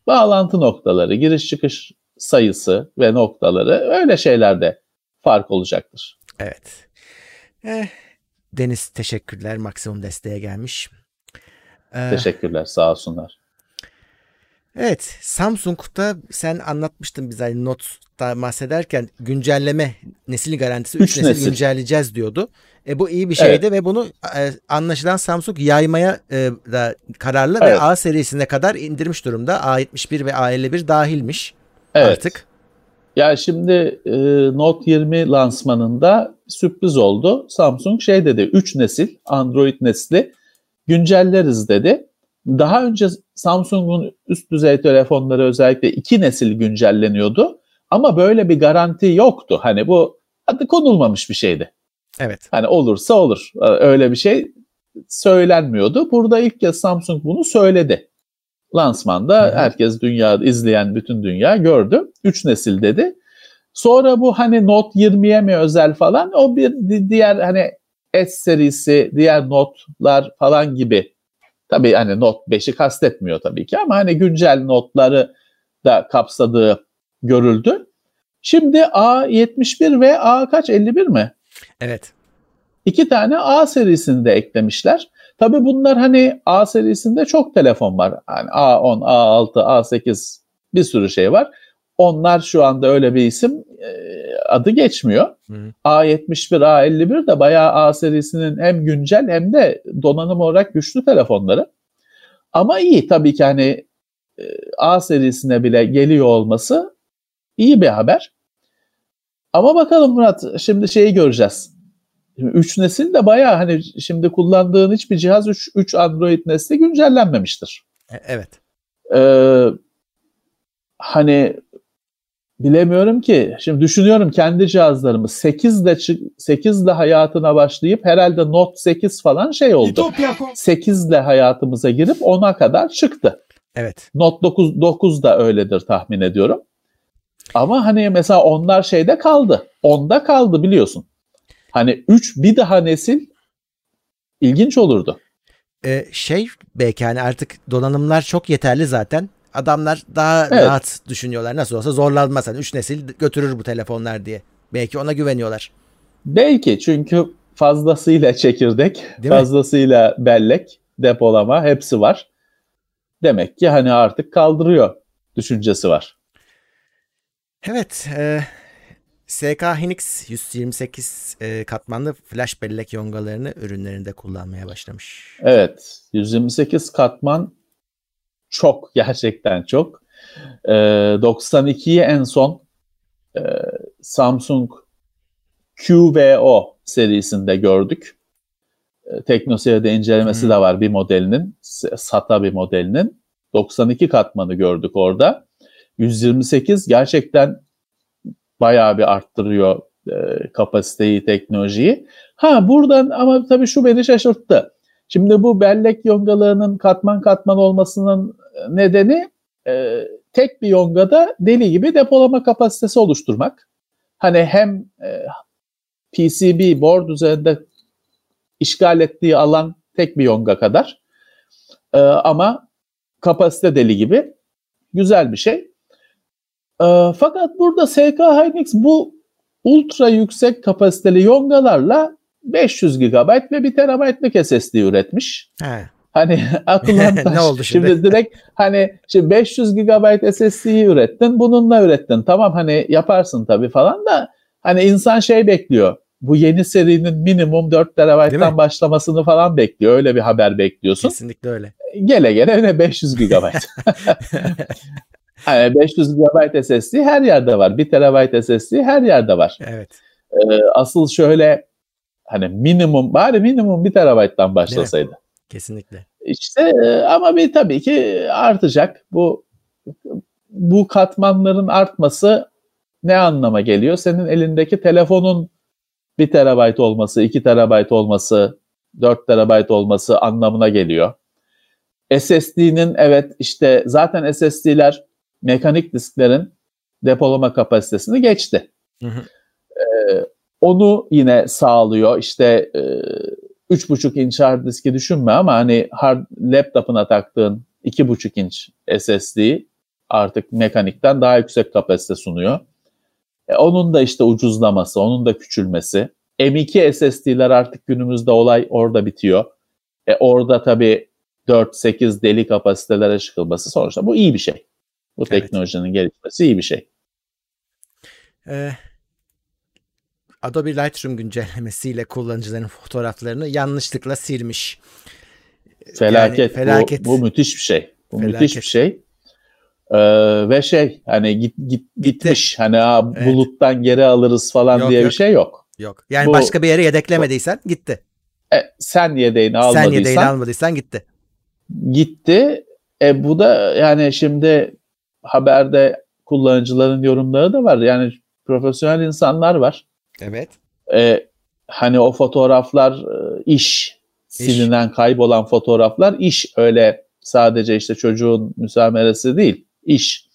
bağlantı noktaları, giriş çıkış sayısı ve noktaları öyle şeylerde fark olacaktır. Evet. Eh, Deniz teşekkürler. Maksimum desteğe gelmiş. Eh, teşekkürler. Sağ olsunlar. Evet Samsung'da sen anlatmıştın bize hani Note'da bahsederken güncelleme nesil garantisi 3 nesil, nesil güncelleyeceğiz diyordu. E, bu iyi bir şeydi evet. ve bunu e, anlaşılan Samsung yaymaya e, da kararlı evet. ve A serisine kadar indirmiş durumda. A71 ve A51 dahilmiş evet. artık. Ya şimdi e, Note 20 lansmanında sürpriz oldu. Samsung şey dedi 3 nesil Android nesli güncelleriz dedi. Daha önce Samsung'un üst düzey telefonları özellikle iki nesil güncelleniyordu. Ama böyle bir garanti yoktu. Hani bu adı konulmamış bir şeydi. Evet. Hani olursa olur. Öyle bir şey söylenmiyordu. Burada ilk kez Samsung bunu söyledi. Lansmanda Hı-hı. herkes dünya izleyen bütün dünya gördü. Üç nesil dedi. Sonra bu hani Note 20'ye mi özel falan o bir diğer hani S serisi, diğer notlar falan gibi Tabii hani Note 5'i kastetmiyor tabii ki ama hani güncel notları da kapsadığı görüldü. Şimdi A71 ve A kaç 51 mi? Evet. İki tane A serisini de eklemişler. Tabii bunlar hani A serisinde çok telefon var. Yani A10, A6, A8 bir sürü şey var. Onlar şu anda öyle bir isim e, adı geçmiyor. Hı. A71, A51 de bayağı A serisinin hem güncel hem de donanım olarak güçlü telefonları. Ama iyi tabii ki hani e, A serisine bile geliyor olması iyi bir haber. Ama bakalım Murat şimdi şeyi göreceğiz. Şimdi 3 nesil de bayağı hani şimdi kullandığın hiçbir cihaz 3, 3 Android nesli güncellenmemiştir. E, evet. Ee, hani bilemiyorum ki. Şimdi düşünüyorum kendi cihazlarımı 8 ile 8 ile hayatına başlayıp herhalde Note 8 falan şey oldu. 8 ile hayatımıza girip 10'a kadar çıktı. Evet. Note 9 9 da öyledir tahmin ediyorum. Ama hani mesela onlar şeyde kaldı. Onda kaldı biliyorsun. Hani 3 bir daha nesil ilginç olurdu. Ee, şey belki hani artık donanımlar çok yeterli zaten. Adamlar daha evet. rahat düşünüyorlar. Nasıl olsa zorlanmaz. Hani 3 nesil götürür bu telefonlar diye. Belki ona güveniyorlar. Belki çünkü fazlasıyla çekirdek, Değil fazlasıyla mi? bellek, depolama hepsi var. Demek ki hani artık kaldırıyor düşüncesi var. Evet, e, SK Hynix 128 e, katmanlı flash bellek yongalarını ürünlerinde kullanmaya başlamış. Evet, 128 katman çok gerçekten çok. E, 92'yi en son e, Samsung QVO serisinde gördük. E, TeknoSeyir'de incelemesi hmm. de var bir modelinin, SATA bir modelinin. 92 katmanı gördük orada. 128 gerçekten bayağı bir arttırıyor e, kapasiteyi, teknolojiyi. Ha buradan ama tabii şu beni şaşırttı. Şimdi bu bellek yongalarının katman katman olmasının nedeni e, tek bir yongada deli gibi depolama kapasitesi oluşturmak. Hani hem e, PCB board üzerinde işgal ettiği alan tek bir yonga kadar e, ama kapasite deli gibi güzel bir şey. E, fakat burada SK Hynix bu ultra yüksek kapasiteli yongalarla 500 GB ve 1 TB'lık SSD üretmiş. He. Hani aklımdan ne oldu şimdi? şimdi direkt hani şimdi 500 GB SSD'yi ürettin, bununla ürettin. Tamam hani yaparsın tabii falan da hani insan şey bekliyor. Bu yeni serinin minimum 4 TB'dan başlamasını falan bekliyor. Öyle bir haber bekliyorsun. Kesinlikle öyle. Gele gele öyle 500 GB. hani 500 GB SSD her yerde var. 1 TB SSD her yerde var. Evet. Ee, asıl şöyle hani minimum bari minimum 1 TB'dan başlasaydı. Kesinlikle. İşte e, ama bir tabii ki artacak. Bu bu katmanların artması ne anlama geliyor? Senin elindeki telefonun 1 terabayt olması, 2 terabayt olması, 4 terabayt olması anlamına geliyor. SSD'nin evet işte zaten SSD'ler mekanik disklerin depolama kapasitesini geçti. Hı hı. Ee, onu yine sağlıyor. İşte e, 3.5 inç hard diski düşünme ama hani hard laptopuna taktığın 2.5 inç SSD artık mekanikten daha yüksek kapasite sunuyor. E, onun da işte ucuzlaması, onun da küçülmesi. M2 SSD'ler artık günümüzde olay orada bitiyor. E, orada tabii 4-8 deli kapasitelere çıkılması sonuçta bu iyi bir şey. Bu evet. teknolojinin gelişmesi iyi bir şey. Ee, Adobe Lightroom güncellemesiyle kullanıcıların fotoğraflarını yanlışlıkla silmiş. Felaket. Yani, felaket. Bu, bu müthiş bir şey. Bu felaket. müthiş bir şey. Ee, ve şey hani git, git gitmiş hani ha, evet. buluttan geri alırız falan yok, diye yok. bir şey yok. Yok. Yani bu, başka bir yere yedeklemediysen bu, gitti. E, sen yedeğini almadıysan. Sen yedeğini almadıysan gitti. Gitti. E bu da yani şimdi haberde kullanıcıların yorumları da var. Yani profesyonel insanlar var. Evet. E, hani o fotoğraflar e, iş, silinen, kaybolan fotoğraflar iş. Öyle sadece işte çocuğun müsameresi değil, iş.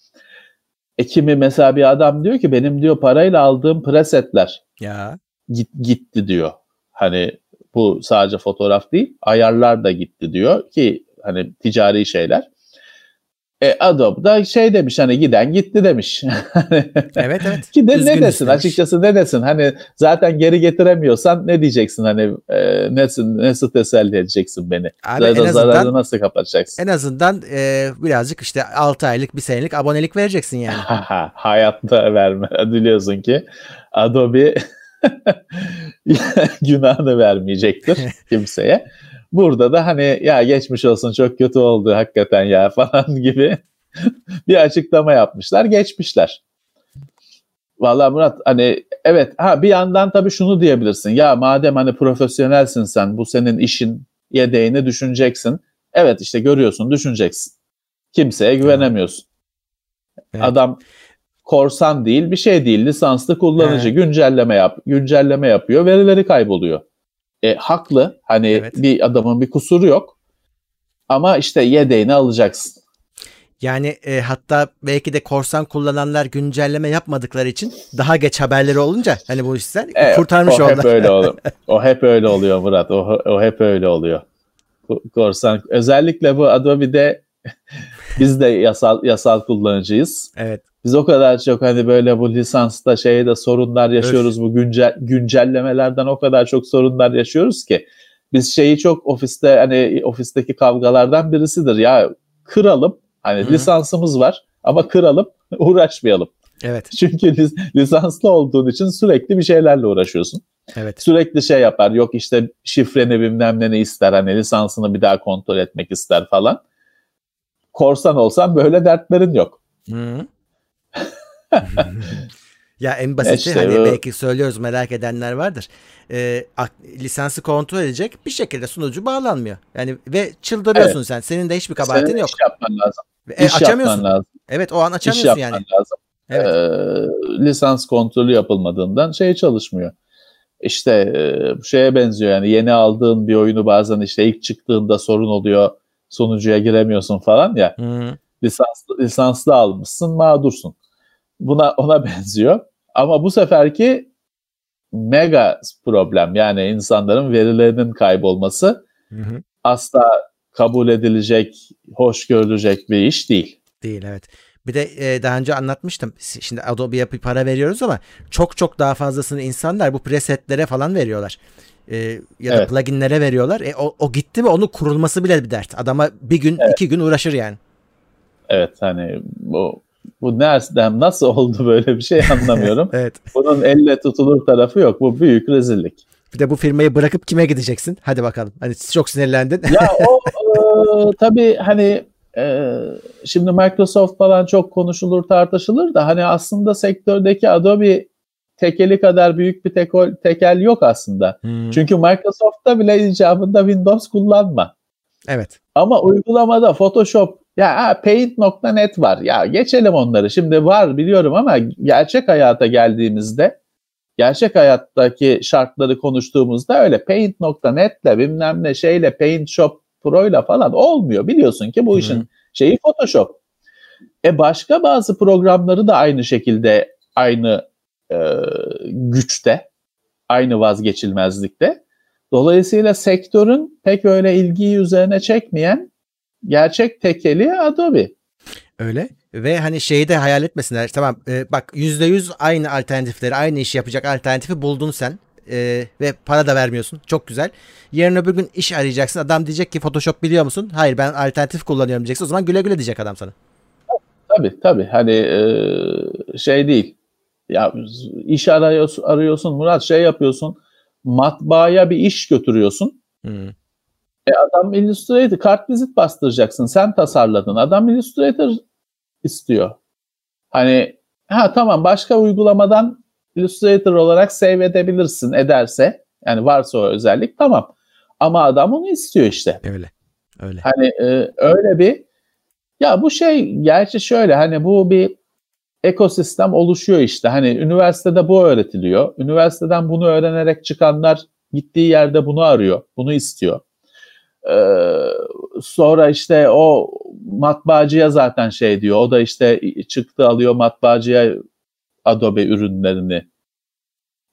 E kimi mesela bir adam diyor ki benim diyor parayla aldığım presetler ya. Git, gitti diyor. Hani bu sadece fotoğraf değil, ayarlar da gitti diyor ki hani ticari şeyler. E, Adobe da şey demiş hani giden gitti demiş. evet evet. Ki de, ne desin demiş. açıkçası ne desin hani zaten geri getiremiyorsan ne diyeceksin hani e, nasıl, nasıl teselli edeceksin beni? Abi, Zaten en azından, nasıl kapatacaksın? En azından e, birazcık işte 6 aylık bir senelik abonelik vereceksin yani. Hayatta verme biliyorsun ki Adobe günahını vermeyecektir kimseye. Burada da hani ya geçmiş olsun çok kötü oldu hakikaten ya falan gibi bir açıklama yapmışlar, geçmişler. Vallahi Murat hani evet ha bir yandan tabii şunu diyebilirsin. Ya madem hani profesyonelsin sen bu senin işin yedeğini düşüneceksin. Evet işte görüyorsun düşüneceksin. Kimseye güvenemiyorsun. Evet. Adam korsan değil bir şey değil lisanslı kullanıcı evet. güncelleme yap güncelleme yapıyor verileri kayboluyor. E, haklı hani evet. bir adamın bir kusuru yok ama işte yedeğini alacaksın. Yani e, hatta belki de korsan kullananlar güncelleme yapmadıkları için daha geç haberleri olunca hani bu işler evet, kurtarmış o oldular. Hep öyle oluyor. O hep öyle oluyor Murat. O, o hep öyle oluyor. Korsan özellikle bu Adobe'de biz de yasal yasal kullanıcıyız. Evet. Biz o kadar çok hani böyle bu lisansta şeyde sorunlar yaşıyoruz. Öf. Bu güncel güncellemelerden o kadar çok sorunlar yaşıyoruz ki biz şeyi çok ofiste hani ofisteki kavgalardan birisidir ya kıralım Hani Hı-hı. lisansımız var ama kıralım, uğraşmayalım. Evet. Çünkü lis- lisanslı olduğun için sürekli bir şeylerle uğraşıyorsun. Evet. Sürekli şey yapar. Yok işte şifreni bilmem ne ister. Hani lisansını bir daha kontrol etmek ister falan. Korsan olsan böyle dertlerin yok. ya en basiti işte hani bu... belki söylüyoruz merak edenler vardır. Ee, lisansı kontrol edecek bir şekilde sunucu bağlanmıyor. Yani ve çıldırıyorsun evet. sen. Senin de hiçbir kabahatin Senin yok. Iş yapman lazım. E, iş açamıyorsun. lazım. Evet o an açamıyorsun iş yani. lazım. Evet. Ee, lisans kontrolü yapılmadığından şey çalışmıyor. İşte e, şeye benziyor yani yeni aldığın bir oyunu bazen işte ilk çıktığında sorun oluyor sonucuya giremiyorsun falan ya. Hı. Lisanslı, lisanslı almışsın mağdursun. Buna ona benziyor. Ama bu seferki mega problem yani insanların verilerinin kaybolması hı hı. asla kabul edilecek, hoş görülecek bir iş değil. Değil evet. Bir de e, daha önce anlatmıştım. Şimdi Adobe'ye bir para veriyoruz ama çok çok daha fazlasını insanlar bu presetlere falan veriyorlar. E, ya da evet. pluginlere veriyorlar. E, o, o gitti mi onun kurulması bile bir dert. Adama bir gün evet. iki gün uğraşır yani. Evet hani bu bu nereden nasıl oldu böyle bir şey anlamıyorum. evet. Bunun elle tutulur tarafı yok. Bu büyük rezillik. Bir de bu firmayı bırakıp kime gideceksin? Hadi bakalım. Hani çok sinirlendin. ya o e, tabii hani e, şimdi Microsoft falan çok konuşulur tartışılır da hani aslında sektördeki Adobe tekeli kadar büyük bir tekol, tekel yok aslında. Hmm. Çünkü Microsoft'ta bile icabında Windows kullanma. Evet. Ama uygulamada Photoshop ya Paint.net var. Ya geçelim onları. Şimdi var biliyorum ama gerçek hayata geldiğimizde gerçek hayattaki şartları konuştuğumuzda öyle Paint.net'le bilmem ne şeyle Paint Shop Pro'yla falan olmuyor. Biliyorsun ki bu işin Hı. şeyi Photoshop. E başka bazı programları da aynı şekilde aynı e, güçte, aynı vazgeçilmezlikte. Dolayısıyla sektörün pek öyle ilgiyi üzerine çekmeyen gerçek tekeli Adobe. Öyle. Ve hani şeyi de hayal etmesinler. Tamam e, bak %100 aynı alternatifleri, aynı işi yapacak alternatifi buldun sen. E, ve para da vermiyorsun. Çok güzel. Yarın öbür gün iş arayacaksın. Adam diyecek ki Photoshop biliyor musun? Hayır ben alternatif kullanıyorum diyeceksin. O zaman güle güle diyecek adam sana. Tabii tabii. Hani e, şey değil. Ya iş arıyorsun, arıyorsun Murat şey yapıyorsun. Matbaaya bir iş götürüyorsun. Hmm. E adam Illustrator, kart vizit bastıracaksın. Sen tasarladın. Adam Illustrator istiyor. Hani ha tamam başka uygulamadan Illustrator olarak save edebilirsin ederse. Yani varsa o özellik tamam. Ama adam onu istiyor işte. Öyle. Öyle. Hani e, öyle bir ya bu şey gerçi şöyle hani bu bir ekosistem oluşuyor işte. Hani üniversitede bu öğretiliyor. Üniversiteden bunu öğrenerek çıkanlar gittiği yerde bunu arıyor. Bunu istiyor. Ee, sonra işte o matbaacıya zaten şey diyor. O da işte çıktı alıyor matbaacıya Adobe ürünlerini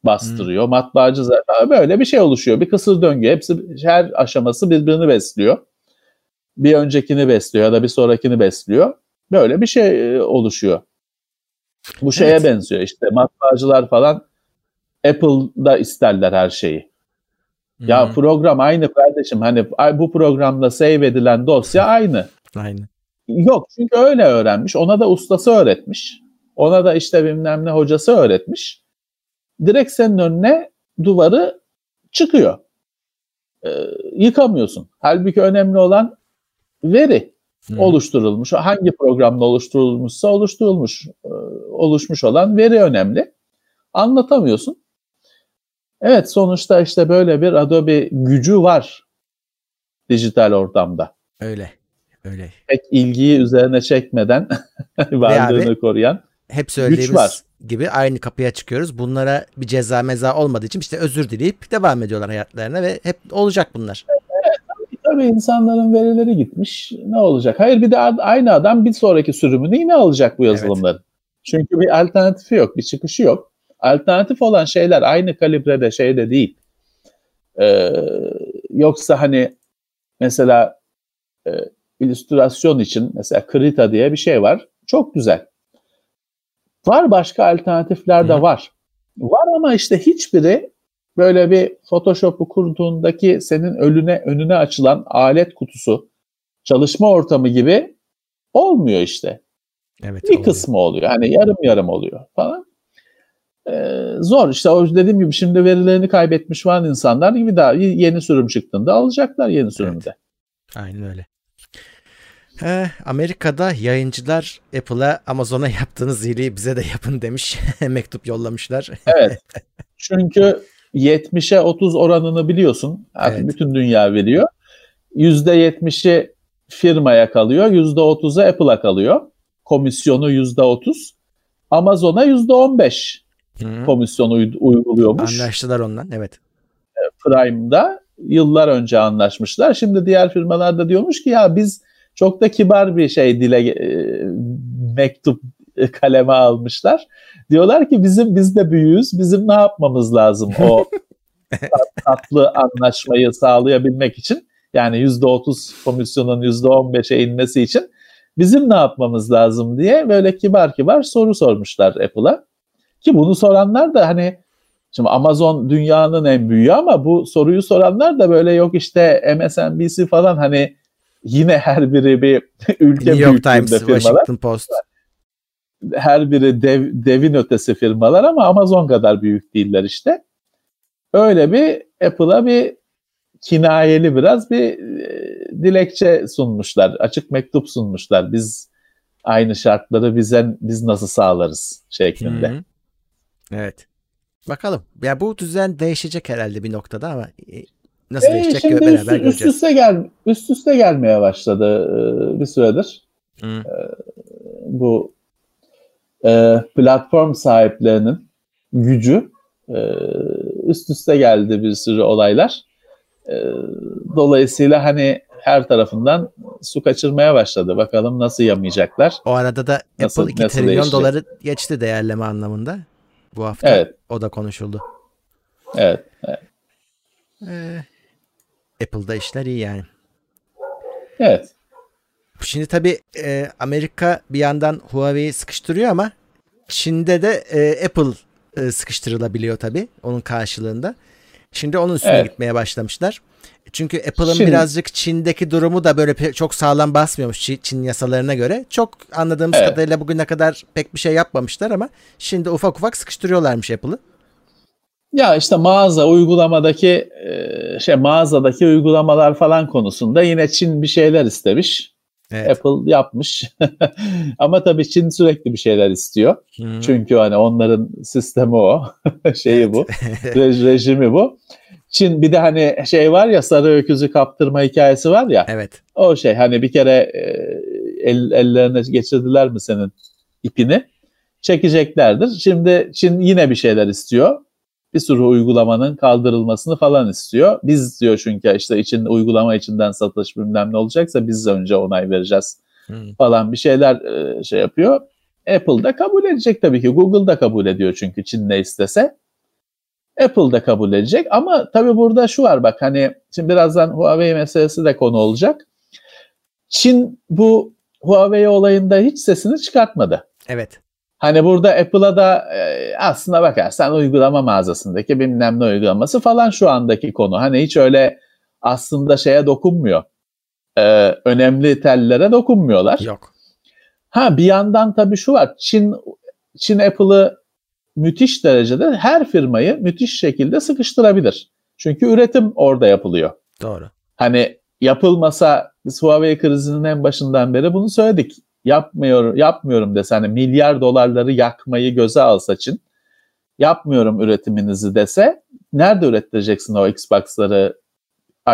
bastırıyor. Hmm. Matbaacı zaten böyle bir şey oluşuyor. Bir kısır döngü. Hepsi her aşaması birbirini besliyor. Bir öncekini besliyor ya da bir sonrakini besliyor. Böyle bir şey e, oluşuyor. Bu şeye evet. benziyor işte matbaacılar falan Apple'da isterler her şeyi. Ya hmm. program aynı kardeşim. Hani bu programda save edilen dosya aynı. Aynı. Yok çünkü öyle öğrenmiş. Ona da ustası öğretmiş. Ona da işte bilmem ne hocası öğretmiş. Direkt senin önüne duvarı çıkıyor. e, yıkamıyorsun. Halbuki önemli olan veri hmm. oluşturulmuş. Hangi programda oluşturulmuşsa oluşturulmuş. E, oluşmuş olan veri önemli. Anlatamıyorsun. Evet sonuçta işte böyle bir Adobe gücü var dijital ortamda. Öyle. Öyle. Pek ilgiyi üzerine çekmeden varlığını abi, koruyan hep söylediğimiz var. gibi aynı kapıya çıkıyoruz. Bunlara bir ceza meza olmadığı için işte özür dileyip devam ediyorlar hayatlarına ve hep olacak bunlar. Tabii insanların verileri gitmiş. Ne olacak? Hayır bir de aynı adam bir sonraki sürümünü yine alacak bu yazılımların. Evet. Çünkü bir alternatifi yok, bir çıkışı yok. Alternatif olan şeyler aynı kalibrede şeyde değil. Ee, yoksa hani mesela e, illüstrasyon için mesela Krita diye bir şey var. Çok güzel. Var başka alternatifler de var. Var ama işte hiçbiri böyle bir Photoshop'u kurduğundaki senin önüne önüne açılan alet kutusu, çalışma ortamı gibi olmuyor işte. Evet, bir oluyor. kısmı oluyor. Hani yarım yarım oluyor falan. Ee, zor işte o dediğim gibi şimdi verilerini kaybetmiş olan insanlar gibi daha yeni sürüm çıktığında alacaklar yeni sürümde. Evet. Aynen öyle. Ee, Amerika'da yayıncılar Apple'a Amazon'a yaptığınız iyiliği bize de yapın demiş. Mektup yollamışlar. evet. Çünkü 70'e 30 oranını biliyorsun. Artık evet. bütün dünya veriyor. %70'i firmaya kalıyor. %30'u Apple'a kalıyor. Komisyonu %30. Amazon'a %15 Hı. komisyonu uyguluyormuş. Anlaştılar ondan evet. Prime'da yıllar önce anlaşmışlar. Şimdi diğer firmalar da diyormuş ki ya biz çok da kibar bir şey dile e, mektup kaleme almışlar. Diyorlar ki bizim biz de büyüğüz. Bizim ne yapmamız lazım o tatlı anlaşmayı sağlayabilmek için? Yani %30 komisyonun %15'e inmesi için bizim ne yapmamız lazım diye böyle kibar kibar soru sormuşlar Apple'a. Ki bunu soranlar da hani şimdi Amazon dünyanın en büyüğü ama bu soruyu soranlar da böyle yok işte MSNBC falan hani yine her biri bir ülke New York Times, firmalar. Washington Post. Her biri dev, devin ötesi firmalar ama Amazon kadar büyük değiller işte. Öyle bir Apple'a bir kinayeli biraz bir e, dilekçe sunmuşlar. Açık mektup sunmuşlar. Biz aynı şartları bize biz nasıl sağlarız şeklinde. Hı-hı. Evet. Bakalım. Ya bu düzen değişecek herhalde bir noktada ama e, nasıl e, değişecek şimdi beraber üst, göreceğiz. Üst üste, gel, üst üste gelmeye başladı e, bir süredir. Hı. Bu platform sahiplerinin gücü üst üste geldi bir sürü olaylar. Dolayısıyla hani her tarafından su kaçırmaya başladı. Bakalım nasıl yamayacaklar. O arada da nasıl, Apple 2 trilyon değişecek? doları geçti değerleme anlamında bu hafta. Evet. O da konuşuldu. Evet. evet. Ee, Apple'da işler iyi yani. Evet. Şimdi tabii e, Amerika bir yandan Huawei'yi sıkıştırıyor ama Çin'de de e, Apple e, sıkıştırılabiliyor tabii onun karşılığında. Şimdi onun üstüne evet. gitmeye başlamışlar. Çünkü Apple'ın Şimdi, birazcık Çin'deki durumu da böyle çok sağlam basmıyormuş Çin yasalarına göre. Çok anladığımız evet. kadarıyla bugüne kadar pek bir şey yapmamışlar ama şimdi ufak ufak sıkıştırıyorlarmış Apple'ı. Ya işte mağaza uygulamadaki şey mağazadaki uygulamalar falan konusunda yine Çin bir şeyler istemiş. Evet. Apple yapmış. Ama tabii Çin sürekli bir şeyler istiyor. Hmm. Çünkü hani onların sistemi o. şeyi bu. rejimi bu. Çin bir de hani şey var ya sarı öküzü kaptırma hikayesi var ya. Evet. O şey hani bir kere e, el, ellerine geçirdiler mi senin ipini? Çekeceklerdir. Şimdi Çin yine bir şeyler istiyor. Bir sürü uygulamanın kaldırılmasını falan istiyor. Biz diyor çünkü işte için uygulama içinden satış bilmem ne olacaksa biz önce onay vereceğiz hmm. falan bir şeyler e, şey yapıyor. Apple da kabul edecek tabii ki. Google da kabul ediyor çünkü Çin ne istese. Apple da kabul edecek ama tabii burada şu var bak hani şimdi birazdan Huawei meselesi de konu olacak. Çin bu Huawei olayında hiç sesini çıkartmadı. Evet. Hani burada Apple'a da e, aslında bakarsan uygulama mağazasındaki bilmem ne uygulaması falan şu andaki konu. Hani hiç öyle aslında şeye dokunmuyor. E, önemli tellere dokunmuyorlar. Yok. Ha bir yandan tabii şu var. Çin Çin Apple'ı müthiş derecede her firmayı müthiş şekilde sıkıştırabilir. Çünkü üretim orada yapılıyor. Doğru. Hani yapılmasa biz Huawei krizinin en başından beri bunu söyledik. Yapmıyor, yapmıyorum dese hani milyar dolarları yakmayı göze alsa Çin yapmıyorum üretiminizi dese nerede ürettireceksin o Xbox'ları,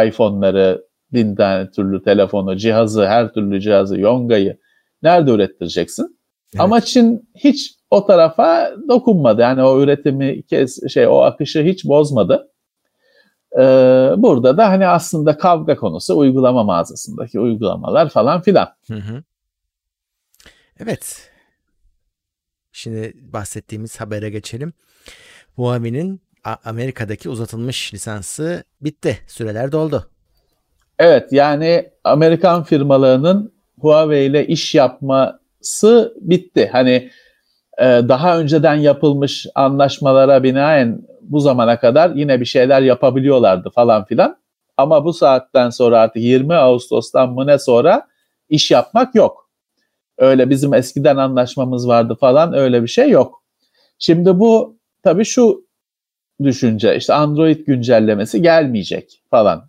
iPhone'ları, bin tane türlü telefonu, cihazı, her türlü cihazı, Yonga'yı nerede ürettireceksin? Evet. Ama Çin hiç o tarafa dokunmadı. Yani o üretimi kes, şey o akışı hiç bozmadı. Ee, burada da hani aslında kavga konusu uygulama mağazasındaki uygulamalar falan filan. Hı hı. Evet. Şimdi bahsettiğimiz habere geçelim. Huawei'nin Amerika'daki uzatılmış lisansı bitti. Süreler doldu. Evet yani Amerikan firmalarının Huawei ile iş yapması bitti. Hani e, daha önceden yapılmış anlaşmalara binaen bu zamana kadar yine bir şeyler yapabiliyorlardı falan filan. Ama bu saatten sonra artık 20 Ağustos'tan mı ne sonra iş yapmak yok. Öyle bizim eskiden anlaşmamız vardı falan öyle bir şey yok. Şimdi bu tabii şu düşünce işte Android güncellemesi gelmeyecek falan.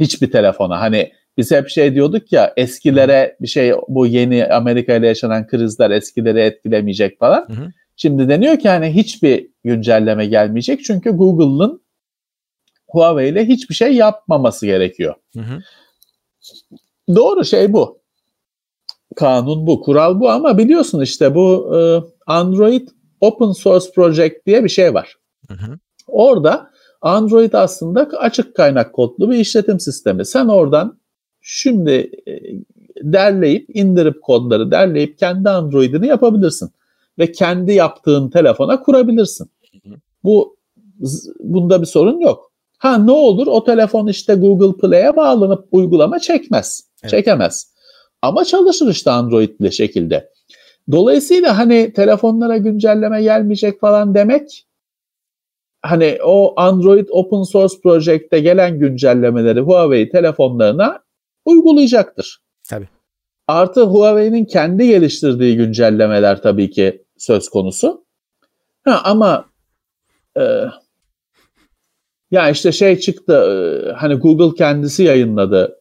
Hiçbir telefona hani biz hep şey diyorduk ya eskilere bir şey bu yeni Amerika ile yaşanan krizler eskileri etkilemeyecek falan. Hı hı. Şimdi deniyor ki hani hiçbir güncelleme gelmeyecek çünkü Google'ın Huawei ile hiçbir şey yapmaması gerekiyor. Hı hı. Doğru şey bu. Kanun bu, kural bu ama biliyorsun işte bu e, Android Open Source Project diye bir şey var. Hı hı. Orada Android aslında açık kaynak kodlu bir işletim sistemi. Sen oradan şimdi e, derleyip indirip kodları derleyip kendi Android'ini yapabilirsin ve kendi yaptığın telefona kurabilirsin. Bu bunda bir sorun yok. Ha ne olur o telefon işte Google Play'e bağlanıp uygulama çekmez. Evet. Çekemez. Ama çalışır işte Android'li şekilde. Dolayısıyla hani telefonlara güncelleme gelmeyecek falan demek hani o Android Open Source Project'te gelen güncellemeleri Huawei telefonlarına uygulayacaktır. Tabii. Artı Huawei'nin kendi geliştirdiği güncellemeler tabii ki söz konusu. Ha, ama e, ya işte şey çıktı e, hani Google kendisi yayınladı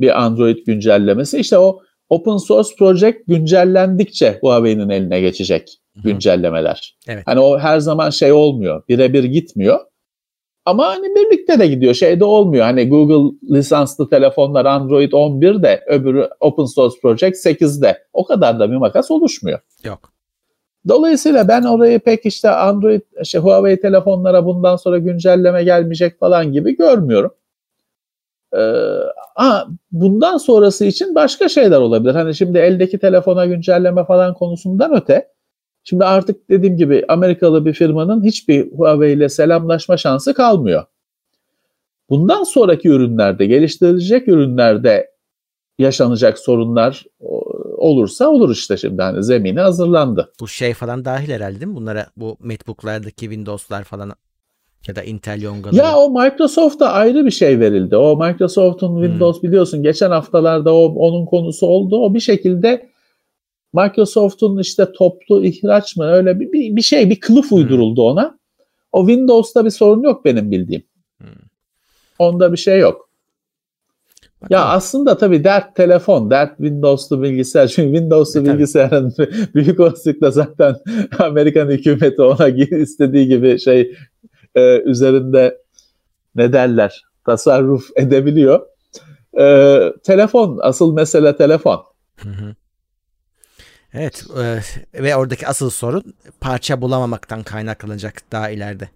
bir Android güncellemesi. İşte o Open Source Project güncellendikçe Huawei'nin eline geçecek güncellemeler. Evet. Hani o her zaman şey olmuyor. Birebir gitmiyor. Ama hani birlikte de gidiyor. Şeyde olmuyor. Hani Google lisanslı telefonlar Android 11'de öbürü Open Source Project 8'de. O kadar da bir makas oluşmuyor. Yok. Dolayısıyla ben orayı pek işte Android, işte Huawei telefonlara bundan sonra güncelleme gelmeyecek falan gibi görmüyorum. Ee, bundan sonrası için başka şeyler olabilir. Hani şimdi eldeki telefona güncelleme falan konusundan öte Şimdi artık dediğim gibi Amerikalı bir firmanın hiçbir Huawei ile selamlaşma şansı kalmıyor. Bundan sonraki ürünlerde, geliştirilecek ürünlerde yaşanacak sorunlar olursa olur işte şimdi hani zemini hazırlandı. Bu şey falan dahil herhalde değil mi? Bunlara bu MacBook'lardaki Windows'lar falan ya da Intel Yonga'ları. Ya o Microsoft'a ayrı bir şey verildi. O Microsoft'un hmm. Windows hmm. biliyorsun geçen haftalarda o onun konusu oldu. O bir şekilde Microsoft'un işte toplu ihraç mı öyle bir, bir, bir şey bir kılıf hmm. uyduruldu ona. O Windows'ta bir sorun yok benim bildiğim. Hmm. Onda bir şey yok. Bakalım. Ya aslında tabii dert telefon, dert Windows'lu bilgisayar. Çünkü Windows'lu e, bilgisayarın büyük olasılıkla zaten Amerikan hükümeti ona istediği gibi şey e, üzerinde ne derler tasarruf edebiliyor. E, telefon, asıl mesele telefon. Hı hı. Evet e, ve oradaki asıl sorun parça bulamamaktan kaynaklanacak daha ileride.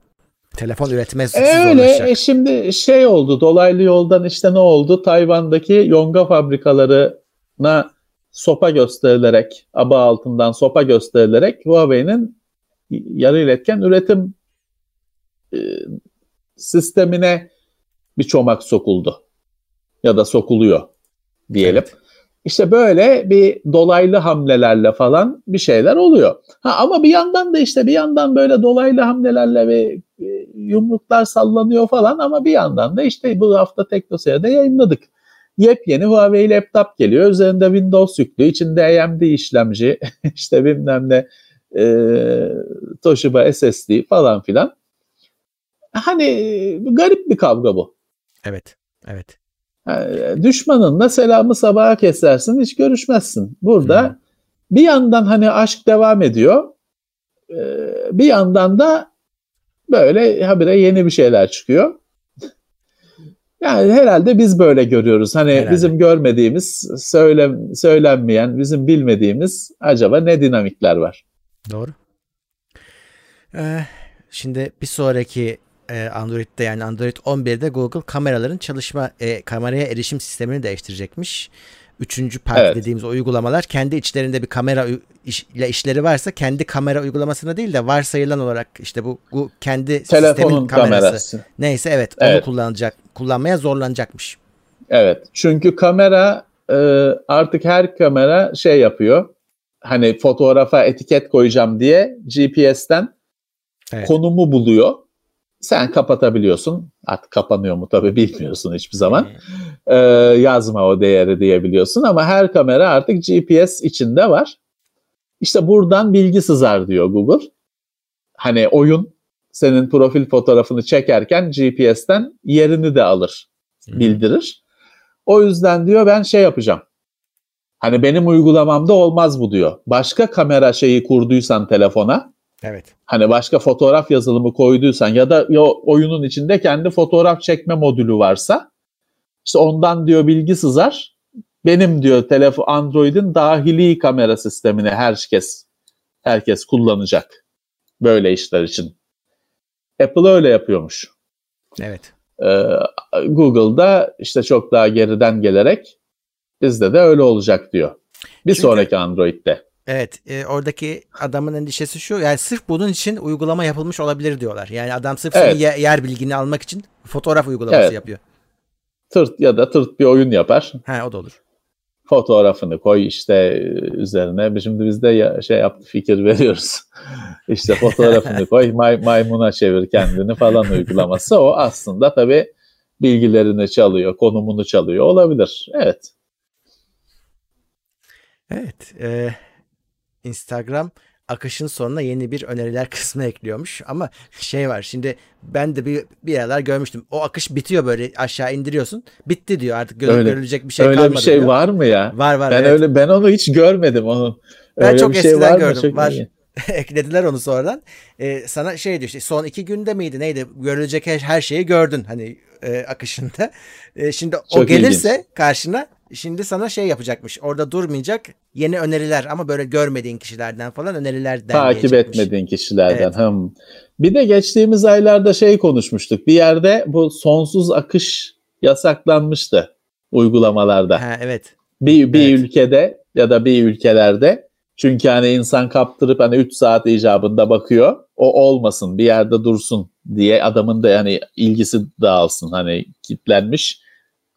Telefon üretmez e öyle e şimdi şey oldu dolaylı yoldan işte ne oldu Tayvan'daki yonga fabrikalarına sopa gösterilerek aba altından sopa gösterilerek Huawei'nin yarı iletken üretim e, sistemine bir çomak sokuldu ya da sokuluyor diyelim. Evet. İşte böyle bir dolaylı hamlelerle falan bir şeyler oluyor. Ha, ama bir yandan da işte bir yandan böyle dolaylı hamlelerle ve yumruklar sallanıyor falan ama bir yandan da işte bu hafta Teknoseyir'de yayınladık. Yepyeni Huawei laptop geliyor. Üzerinde Windows yüklü. içinde AMD işlemci, işte bilmem ne e, Toshiba SSD falan filan. Hani garip bir kavga bu. Evet. Evet. Yani düşmanınla selamı sabaha kesersin hiç görüşmezsin. Burada hmm. bir yandan hani aşk devam ediyor. Bir yandan da böyle habire yeni bir şeyler çıkıyor. Yani herhalde biz böyle görüyoruz. Hani herhalde. bizim görmediğimiz, söyle, söylenmeyen, bizim bilmediğimiz acaba ne dinamikler var? Doğru. Ee, şimdi bir sonraki e, Android'de yani Android 11'de Google kameraların çalışma e, kameraya erişim sistemini değiştirecekmiş. Üçüncü parti evet. dediğimiz uygulamalar kendi içlerinde bir kamera iş, ile işleri varsa kendi kamera uygulamasına değil de varsayılan olarak işte bu, bu kendi Telefonun sistemin kamerası, kamerası. neyse evet, evet onu kullanacak kullanmaya zorlanacakmış. Evet çünkü kamera e, artık her kamera şey yapıyor hani fotoğrafa etiket koyacağım diye GPS'ten evet. konumu buluyor. Sen kapatabiliyorsun. Artık kapanıyor mu tabii bilmiyorsun hiçbir zaman. Ee, yazma o değeri diyebiliyorsun ama her kamera artık GPS içinde var. İşte buradan bilgi sızar diyor Google. Hani oyun senin profil fotoğrafını çekerken GPS'ten yerini de alır, bildirir. O yüzden diyor ben şey yapacağım. Hani benim uygulamamda olmaz bu diyor. Başka kamera şeyi kurduysan telefona. Evet. Hani başka fotoğraf yazılımı koyduysan ya da ya oyunun içinde kendi fotoğraf çekme modülü varsa işte ondan diyor bilgi sızar. Benim diyor telefon Android'in dahili kamera sistemini herkes herkes kullanacak. Böyle işler için. Apple öyle yapıyormuş. Evet. Ee, Google'da işte çok daha geriden gelerek Bizde de öyle olacak diyor. Bir Çünkü, sonraki Android'de. Evet e, oradaki adamın endişesi şu yani sırf bunun için uygulama yapılmış olabilir diyorlar. Yani adam sırf evet. senin yer bilgini almak için fotoğraf uygulaması evet. yapıyor. Tırt ya da tırt bir oyun yapar. Ha o da olur. Fotoğrafını koy işte e, üzerine. Şimdi biz de şey yaptı fikir veriyoruz. İşte fotoğrafını koy may, maymuna çevir kendini falan uygulaması. O aslında tabii bilgilerini çalıyor, konumunu çalıyor olabilir. Evet. Evet. E, Instagram akışın sonuna yeni bir öneriler kısmı ekliyormuş. Ama şey var şimdi ben de bir, bir yerler görmüştüm. O akış bitiyor böyle aşağı indiriyorsun. Bitti diyor artık gö- öyle, görülecek bir şey öyle kalmadı bir şey diyor. var mı ya? Var var. Ben evet. öyle ben onu hiç görmedim onu. Ben çok şey eskiden gördüm. Var. Eklediler onu sonradan. Ee, sana şey diyor işte son iki günde miydi neydi görülecek her, her şeyi gördün hani e, akışında. E, şimdi çok o gelirse ilginç. karşına Şimdi sana şey yapacakmış. Orada durmayacak. Yeni öneriler ama böyle görmediğin kişilerden falan öneriler Takip etmediğin kişilerden. Evet. Hım. Bir de geçtiğimiz aylarda şey konuşmuştuk. Bir yerde bu sonsuz akış yasaklanmıştı uygulamalarda. Ha, evet. Bir, bir evet. ülkede ya da bir ülkelerde çünkü hani insan kaptırıp hani 3 saat icabında bakıyor. O olmasın bir yerde dursun diye adamın da yani ilgisi dağılsın. Hani kitlenmiş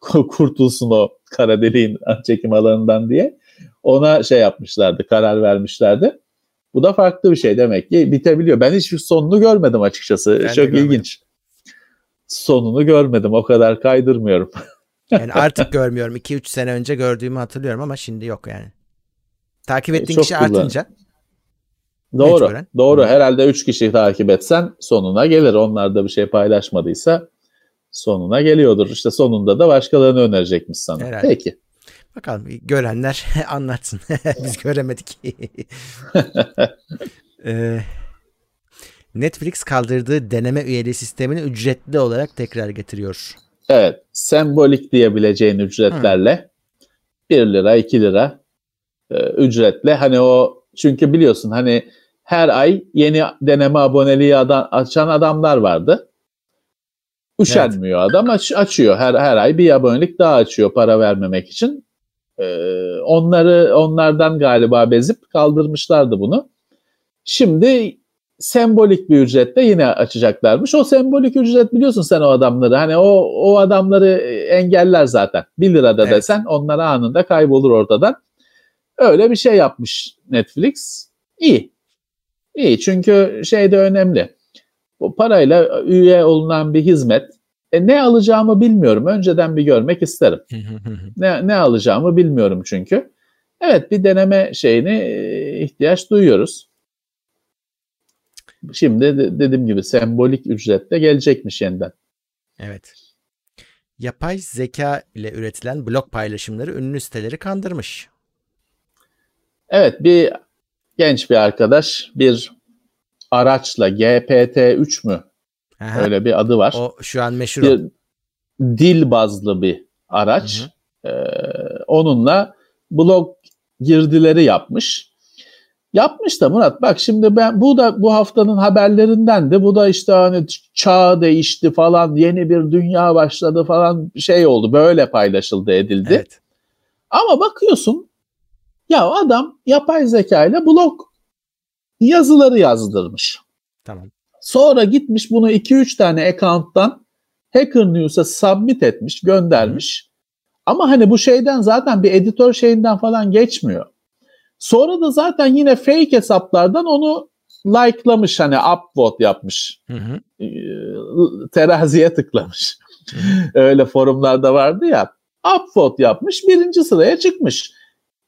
kurtulsun o kara deliğin çekim alanından diye ona şey yapmışlardı, karar vermişlerdi. Bu da farklı bir şey demek ki bitebiliyor. Ben hiç sonunu görmedim açıkçası. Ben Çok ilginç. Sonunu görmedim. O kadar kaydırmıyorum. yani artık görmüyorum. 2-3 sene önce gördüğümü hatırlıyorum ama şimdi yok yani. Takip ettiğin Çok kişi kullan. artınca Doğru. Mecburen. Doğru. Herhalde 3 kişi takip etsen sonuna gelir. Onlar da bir şey paylaşmadıysa sonuna geliyordur. İşte sonunda da başkalarını önerecekmiş sana. Herhalde. Peki. Bakalım görenler anlatsın. Biz göremedik. ee, Netflix kaldırdığı deneme üyeliği sistemini ücretli olarak tekrar getiriyor. Evet. Sembolik diyebileceğin ücretlerle hmm. 1 lira 2 lira e, ücretle hani o çünkü biliyorsun hani her ay yeni deneme aboneliği adam, açan adamlar vardı. Üşenmiyor evet. adam aç, açıyor her her ay bir abonelik daha açıyor para vermemek için. Ee, onları onlardan galiba bezip kaldırmışlardı bunu. Şimdi sembolik bir ücretle yine açacaklarmış. O sembolik ücret biliyorsun sen o adamları. Hani o o adamları engeller zaten. 1 lirada evet. desen onlar anında kaybolur ortadan. Öyle bir şey yapmış Netflix. İyi. İyi çünkü şey de önemli. Bu parayla üye olunan bir hizmet. E, ne alacağımı bilmiyorum. Önceden bir görmek isterim. ne, ne alacağımı bilmiyorum çünkü. Evet bir deneme şeyini e, ihtiyaç duyuyoruz. Şimdi dediğim gibi sembolik ücretle gelecekmiş yeniden. Evet. yapay zeka ile üretilen blog paylaşımları ünlü siteleri kandırmış. Evet bir genç bir arkadaş bir araçla GPT-3 mü? Aha. Öyle bir adı var. O şu an meşhur. Bir dil bazlı bir araç. Ee, onunla blog girdileri yapmış. Yapmış da Murat bak şimdi ben bu da bu haftanın haberlerinden de bu da işte hani çağ değişti falan yeni bir dünya başladı falan şey oldu böyle paylaşıldı edildi. Evet. Ama bakıyorsun ya adam yapay zeka ile blog yazıları yazdırmış. Tamam. Sonra gitmiş bunu 2-3 tane account'tan Hacker News'a submit etmiş, göndermiş. Hı. Ama hani bu şeyden zaten bir editör şeyinden falan geçmiyor. Sonra da zaten yine fake hesaplardan onu likelamış hani upvote yapmış. Hı hı. Ee, teraziye tıklamış. Hı hı. Öyle forumlarda vardı ya. Upvote yapmış birinci sıraya çıkmış.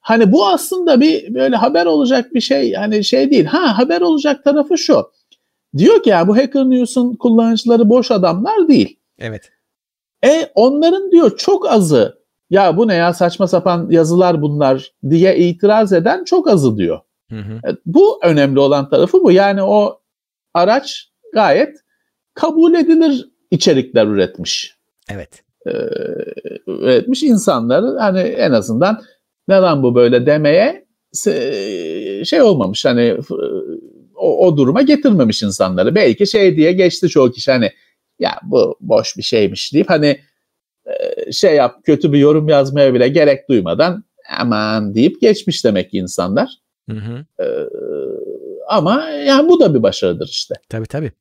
Hani bu aslında bir böyle haber olacak bir şey hani şey değil. Ha haber olacak tarafı şu. Diyor ki ya bu Hacker News'un kullanıcıları boş adamlar değil. Evet. E onların diyor çok azı ya bu ne ya saçma sapan yazılar bunlar diye itiraz eden çok azı diyor. Hı hı. E, bu önemli olan tarafı bu. Yani o araç gayet kabul edilir içerikler üretmiş. Evet. Ee, üretmiş insanlar hani en azından ne lan bu böyle demeye şey olmamış hani o, o duruma getirmemiş insanları. Belki şey diye geçti çoğu kişi hani ya bu boş bir şeymiş deyip hani e, şey yap kötü bir yorum yazmaya bile gerek duymadan aman deyip geçmiş demek ki insanlar. Hı hı. Ee, ama yani bu da bir başarıdır işte. Tabii tabii.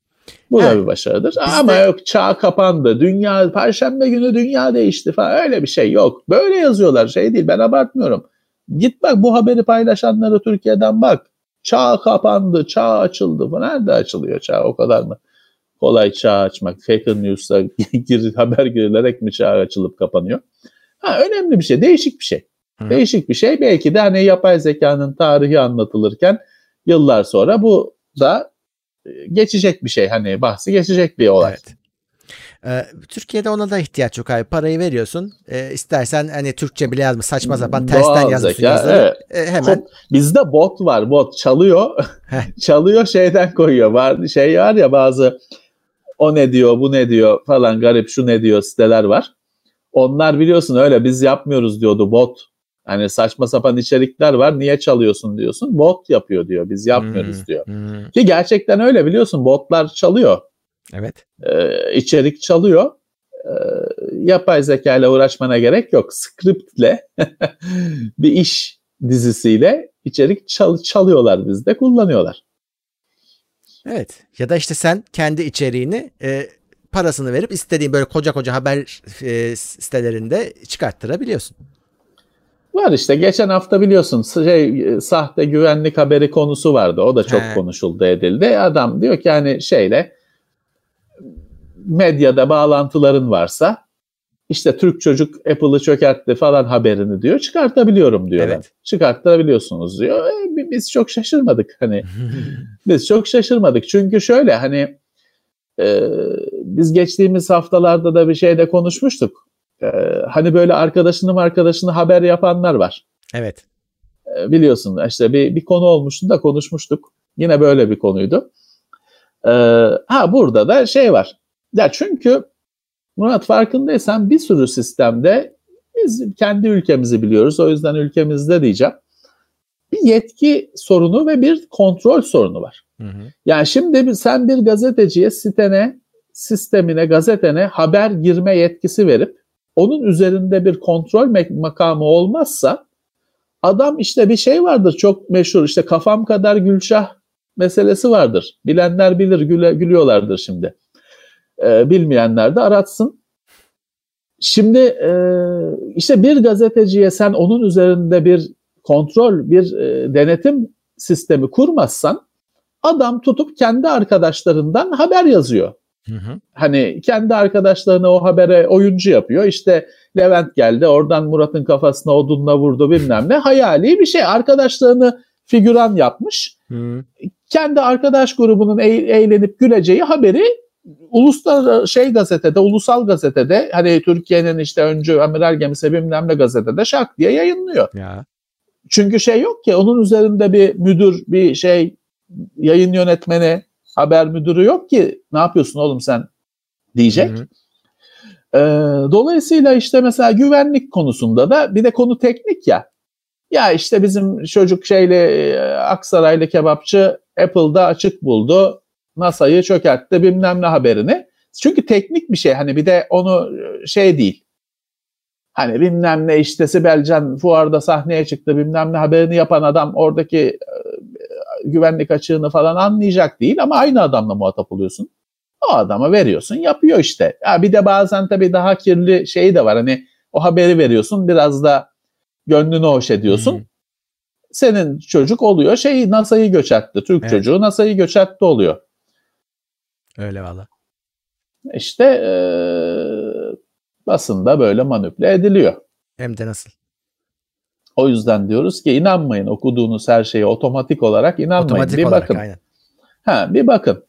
Bu da bir başarıdır. Biz ama de... yok çağ kapandı. Dünya perşembe günü dünya değişti falan öyle bir şey yok. Böyle yazıyorlar şey değil ben abartmıyorum. Git bak bu haberi paylaşanları Türkiye'den bak. Çağ kapandı, çağ açıldı. Bu nerede açılıyor çağ o kadar mı? Kolay çağ açmak. Fake news'a gir, haber girilerek mi çağ açılıp kapanıyor? Ha, önemli bir şey, değişik bir şey. Hı. Değişik bir şey. Belki de hani yapay zekanın tarihi anlatılırken yıllar sonra bu da geçecek bir şey. Hani bahsi geçecek bir olay. Evet. Ee, Türkiye'de ona da ihtiyaç yok abi. Parayı veriyorsun. Ee, istersen hani Türkçe bile yazma saçma sapan tersten yazmışsın yazıları. Evet. Ee, hemen. Bizde bot var. Bot çalıyor. çalıyor şeyden koyuyor. Var şey var ya bazı o ne diyor, bu ne diyor falan garip şu ne diyor siteler var. Onlar biliyorsun öyle biz yapmıyoruz diyordu bot. Hani saçma sapan içerikler var niye çalıyorsun diyorsun. Bot yapıyor diyor biz yapmıyoruz hmm, diyor. Hmm. Ki gerçekten öyle biliyorsun botlar çalıyor. Evet. Ee, içerik çalıyor. Ee, yapay zeka ile uğraşmana gerek yok. Scriptle bir iş dizisiyle içerik çal- çalıyorlar bizde kullanıyorlar. Evet. Ya da işte sen kendi içeriğini e, parasını verip istediğin böyle koca koca haber e, sitelerinde çıkarttırabiliyorsun. Var işte geçen hafta biliyorsun şey sahte güvenlik haberi konusu vardı. O da çok He. konuşuldu edildi. Adam diyor ki hani şeyle medyada bağlantıların varsa işte Türk çocuk Apple'ı çökertti falan haberini diyor çıkartabiliyorum diyor. Evet. Çıkartabiliyorsunuz diyor. E, biz çok şaşırmadık hani. biz çok şaşırmadık. Çünkü şöyle hani e, biz geçtiğimiz haftalarda da bir şeyde konuşmuştuk. E, hani böyle arkadaşının arkadaşını haber yapanlar var. Evet. E, biliyorsun işte bir, bir konu olmuştu da konuşmuştuk. Yine böyle bir konuydu. E, ha burada da şey var. Ya çünkü Murat farkındaysan bir sürü sistemde biz kendi ülkemizi biliyoruz. O yüzden ülkemizde diyeceğim. Bir yetki sorunu ve bir kontrol sorunu var. Hı hı. Yani şimdi sen bir gazeteciye sitene, sistemine, gazetene haber girme yetkisi verip onun üzerinde bir kontrol makamı olmazsa adam işte bir şey vardır çok meşhur işte kafam kadar Gülşah meselesi vardır. Bilenler bilir güle, gülüyorlardır şimdi e, bilmeyenler de aratsın. Şimdi e, işte bir gazeteciye sen onun üzerinde bir kontrol, bir e, denetim sistemi kurmazsan adam tutup kendi arkadaşlarından haber yazıyor. Hı hı. Hani kendi arkadaşlarına o habere oyuncu yapıyor. İşte Levent geldi oradan Murat'ın kafasına odunla vurdu bilmem ne. Hayali bir şey. Arkadaşlarını figüran yapmış. Hı. Kendi arkadaş grubunun eğlenip güleceği haberi uluslararası şey gazetede, ulusal gazetede hani Türkiye'nin işte öncü amiral gemisi bilmem ne gazetede şak diye yayınlıyor. Ya. Çünkü şey yok ki onun üzerinde bir müdür, bir şey yayın yönetmeni, haber müdürü yok ki ne yapıyorsun oğlum sen diyecek. Hı hı. Ee, dolayısıyla işte mesela güvenlik konusunda da bir de konu teknik ya. Ya işte bizim çocuk şeyle e, Aksaraylı kebapçı Apple'da açık buldu. NASA'yı çökertti bilmem ne haberini. Çünkü teknik bir şey hani bir de onu e, şey değil. Hani bilmem ne işte Sibelcan fuarda sahneye çıktı bilmem ne haberini yapan adam oradaki e, güvenlik açığını falan anlayacak değil ama aynı adamla muhatap oluyorsun. O adama veriyorsun yapıyor işte. Ya bir de bazen tabii daha kirli şeyi de var hani o haberi veriyorsun biraz da gönlünü hoş ediyorsun. Hmm. Senin çocuk oluyor şey NASA'yı göçertti. Türk evet. çocuğu NASA'yı göçertti oluyor. Öyle valla. İşte e, basında böyle manipüle ediliyor. Hem de nasıl? O yüzden diyoruz ki inanmayın okuduğunuz her şeye otomatik olarak inanmayın. Otomatik bir olarak, bakın. Aynen. Ha, bir bakın.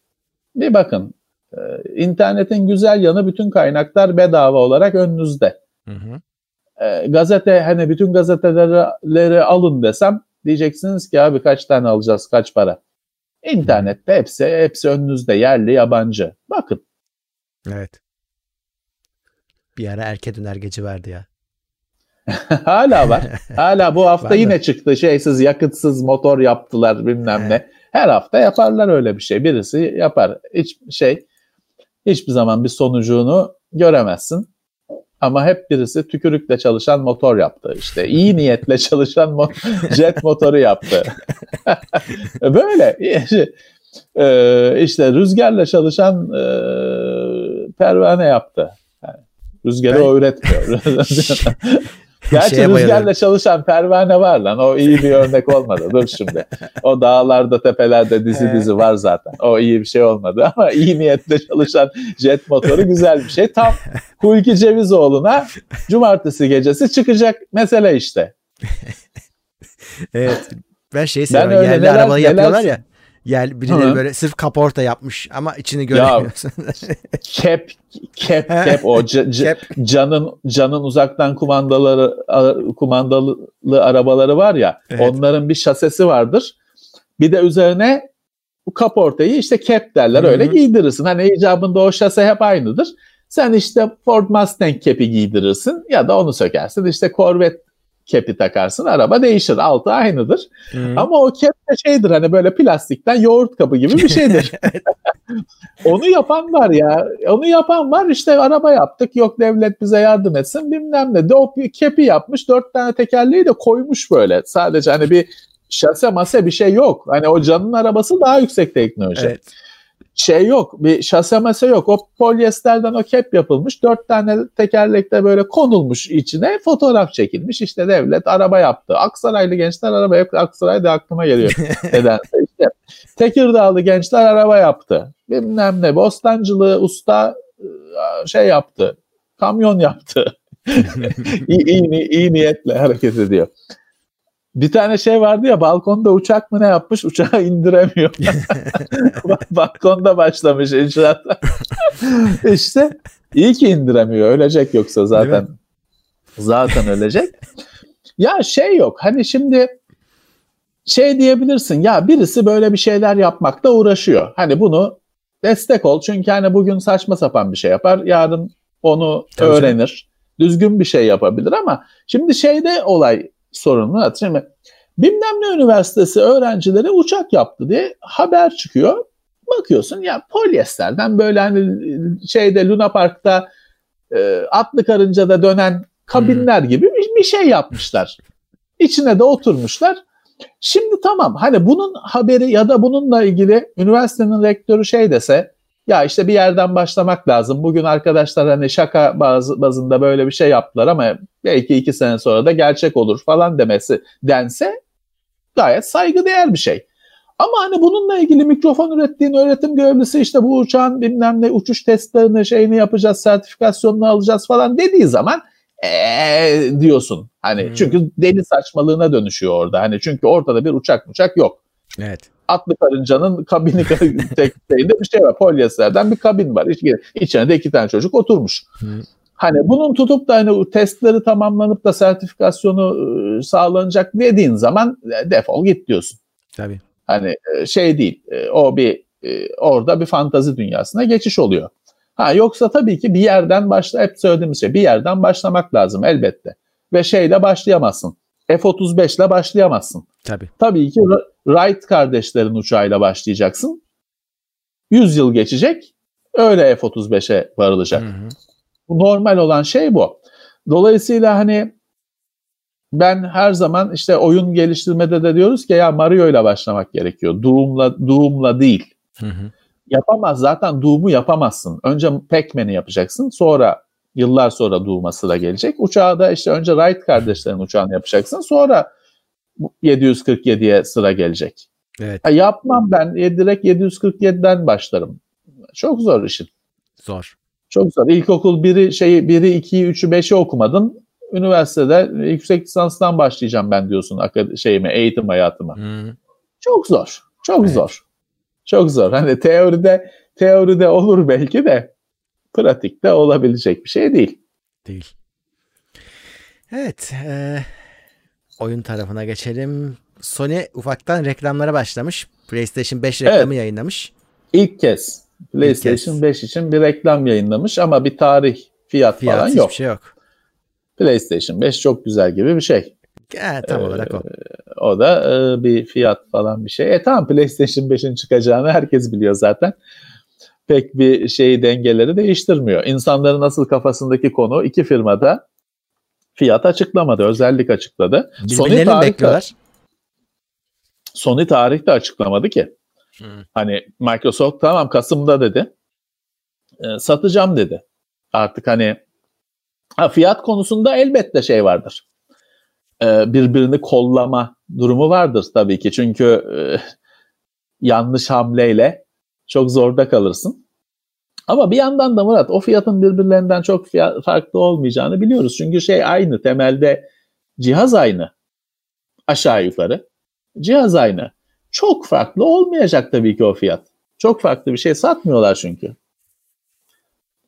Bir bakın. Ee, internetin güzel yanı bütün kaynaklar bedava olarak önünüzde. Hı hı. Ee, gazete hani bütün gazeteleri alın desem diyeceksiniz ki abi kaç tane alacağız kaç para. İnternette hepsi hepsi önünüzde yerli yabancı. Bakın. Evet. Bir ara erke döner gece verdi ya. Hala var. Hala bu hafta yine çıktı. Şeysiz, yakıtsız motor yaptılar bilmem ne. Her hafta yaparlar öyle bir şey. Birisi yapar. Hiç şey hiçbir zaman bir sonucunu göremezsin. Ama hep birisi tükürükle çalışan motor yaptı. İşte iyi niyetle çalışan mo- jet motoru yaptı. Böyle. Ee, işte rüzgarla çalışan e, pervane yaptı. Yani rüzgarı ben... o üretmiyor. Gerçi rüzgarla bayılıyorum. çalışan pervane var lan. O iyi bir örnek olmadı. Dur şimdi. O dağlarda, tepelerde dizi dizi var zaten. O iyi bir şey olmadı ama iyi niyetle çalışan jet motoru güzel bir şey. Tam Hulki Cevizoğlu'na cumartesi gecesi çıkacak mesele işte. evet. Ben şey seviyorum. Yerli neler, arabayı neler, yapıyorlar ya. Yer birileri Hı. böyle sırf kaporta yapmış ama içini göremiyorsun. kep kep kep o c- c- canın canın uzaktan kumandaları kumandalı arabaları var ya evet. onların bir şasesi vardır. Bir de üzerine bu kaportayı işte kep derler Hı-hı. öyle giydirirsin. Hani icabında o şase hep aynıdır. Sen işte Ford Mustang kepi giydirirsin ya da onu sökersin. İşte Corvette kepi takarsın araba değişir. Altı aynıdır. Hmm. Ama o kep de şeydir hani böyle plastikten yoğurt kabı gibi bir şeydir. onu yapan var ya. Onu yapan var işte araba yaptık. Yok devlet bize yardım etsin bilmem ne. De o kepi yapmış. Dört tane tekerleği de koymuş böyle. Sadece hani bir şase mase bir şey yok. Hani o canın arabası daha yüksek teknoloji. Evet şey yok. Bir şase mase yok. O polyesterden o kep yapılmış. Dört tane tekerlekte böyle konulmuş içine fotoğraf çekilmiş. İşte devlet araba yaptı. Aksaraylı gençler araba yaptı. Aksaray da aklıma geliyor. Nedense işte. Tekirdağlı gençler araba yaptı. Bilmem ne. Bostancılı usta ıı, şey yaptı. Kamyon yaptı. İyi iyi, iyi niyetle hareket ediyor. Bir tane şey vardı ya balkonda uçak mı ne yapmış uçağı indiremiyor. balkonda başlamış inşaat. İşte iyi ki indiremiyor ölecek yoksa zaten. Zaten ölecek. Ya şey yok hani şimdi şey diyebilirsin ya birisi böyle bir şeyler yapmakta uğraşıyor. Hani bunu destek ol çünkü hani bugün saçma sapan bir şey yapar yarın onu Tabii öğrenir. Canım. Düzgün bir şey yapabilir ama şimdi şeyde olay sorununu Şimdi bilmem ne üniversitesi öğrencileri uçak yaptı diye haber çıkıyor. Bakıyorsun ya polyesterden böyle hani şeyde Luna Park'ta e, atlı karıncada dönen kabinler hmm. gibi bir, bir şey yapmışlar. İçine de oturmuşlar. Şimdi tamam hani bunun haberi ya da bununla ilgili üniversitenin rektörü şey dese ya işte bir yerden başlamak lazım. Bugün arkadaşlar hani şaka bazı, bazında böyle bir şey yaptılar ama belki iki sene sonra da gerçek olur falan demesi dense gayet saygıdeğer bir şey. Ama hani bununla ilgili mikrofon ürettiğin öğretim görevlisi işte bu uçağın bilmem ne uçuş testlerini şeyini yapacağız, sertifikasyonunu alacağız falan dediği zaman ee, diyorsun. Hani hmm. çünkü deli saçmalığına dönüşüyor orada. Hani çünkü ortada bir uçak uçak yok. Evet. Atlı karıncanın kabini tekniğinde bir şey var. Polyesterden bir kabin var. İç, içine de iki tane çocuk oturmuş. Hı. Hani bunun tutup da hani testleri tamamlanıp da sertifikasyonu ıı, sağlanacak dediğin zaman e, defol git diyorsun. Tabii. Hani e, şey değil. E, o bir orada bir fantazi dünyasına geçiş oluyor. Ha yoksa tabii ki bir yerden başla hep söylediğimiz şey bir yerden başlamak lazım elbette. Ve şeyle başlayamazsın. F-35 ile başlayamazsın. Tabii. Tabii ki Wright kardeşlerin uçağıyla başlayacaksın. 100 yıl geçecek. Öyle F-35'e varılacak. Hı hı. Normal olan şey bu. Dolayısıyla hani ben her zaman işte oyun geliştirmede de diyoruz ki ya Mario ile başlamak gerekiyor. Doom'la Doom'la değil. Hı hı. Yapamaz zaten Doom'u yapamazsın. Önce Pac-Man'i yapacaksın. Sonra yıllar sonra Doom'a sıra gelecek. Uçağı da işte önce Wright kardeşlerin uçağını yapacaksın. Sonra 747'ye sıra gelecek. Evet. Ya yapmam ben. Direkt 747'den başlarım. Çok zor işin. Zor. Çok zor. İlkokul biri şeyi biri 2'yi 3'ü 5'i okumadın. Üniversitede yüksek lisanstan başlayacağım ben diyorsun şeyime, eğitim hayatıma. Hmm. Çok zor. Çok evet. zor. Çok zor. Hani teoride teoride olur belki de pratikte olabilecek bir şey değil. Değil. Evet. E, oyun tarafına geçelim. Sony ufaktan reklamlara başlamış. PlayStation 5 reklamı evet. yayınlamış. İlk kez PlayStation 5 için bir reklam yayınlamış ama bir tarih, fiyat, fiyat falan yok. şey yok. PlayStation 5 çok güzel gibi bir şey. E, tam ee, olarak o. O da e, bir fiyat falan bir şey. E tamam PlayStation 5'in çıkacağını herkes biliyor zaten. Pek bir şeyi dengeleri değiştirmiyor. İnsanların asıl kafasındaki konu iki firmada fiyat açıklamadı, özellik açıkladı. Sony tarih bekliyorlar. Sony tarih de açıklamadı ki. Hmm. Hani Microsoft tamam Kasım'da dedi. E, satacağım dedi. Artık hani ha, fiyat konusunda elbette şey vardır. E, birbirini kollama durumu vardır tabii ki. Çünkü e, yanlış hamleyle çok zorda kalırsın. Ama bir yandan da Murat o fiyatın birbirlerinden çok fiyat, farklı olmayacağını biliyoruz. Çünkü şey aynı temelde cihaz aynı aşağı yukarı. Cihaz aynı. Çok farklı olmayacak tabii ki o fiyat. Çok farklı bir şey satmıyorlar çünkü.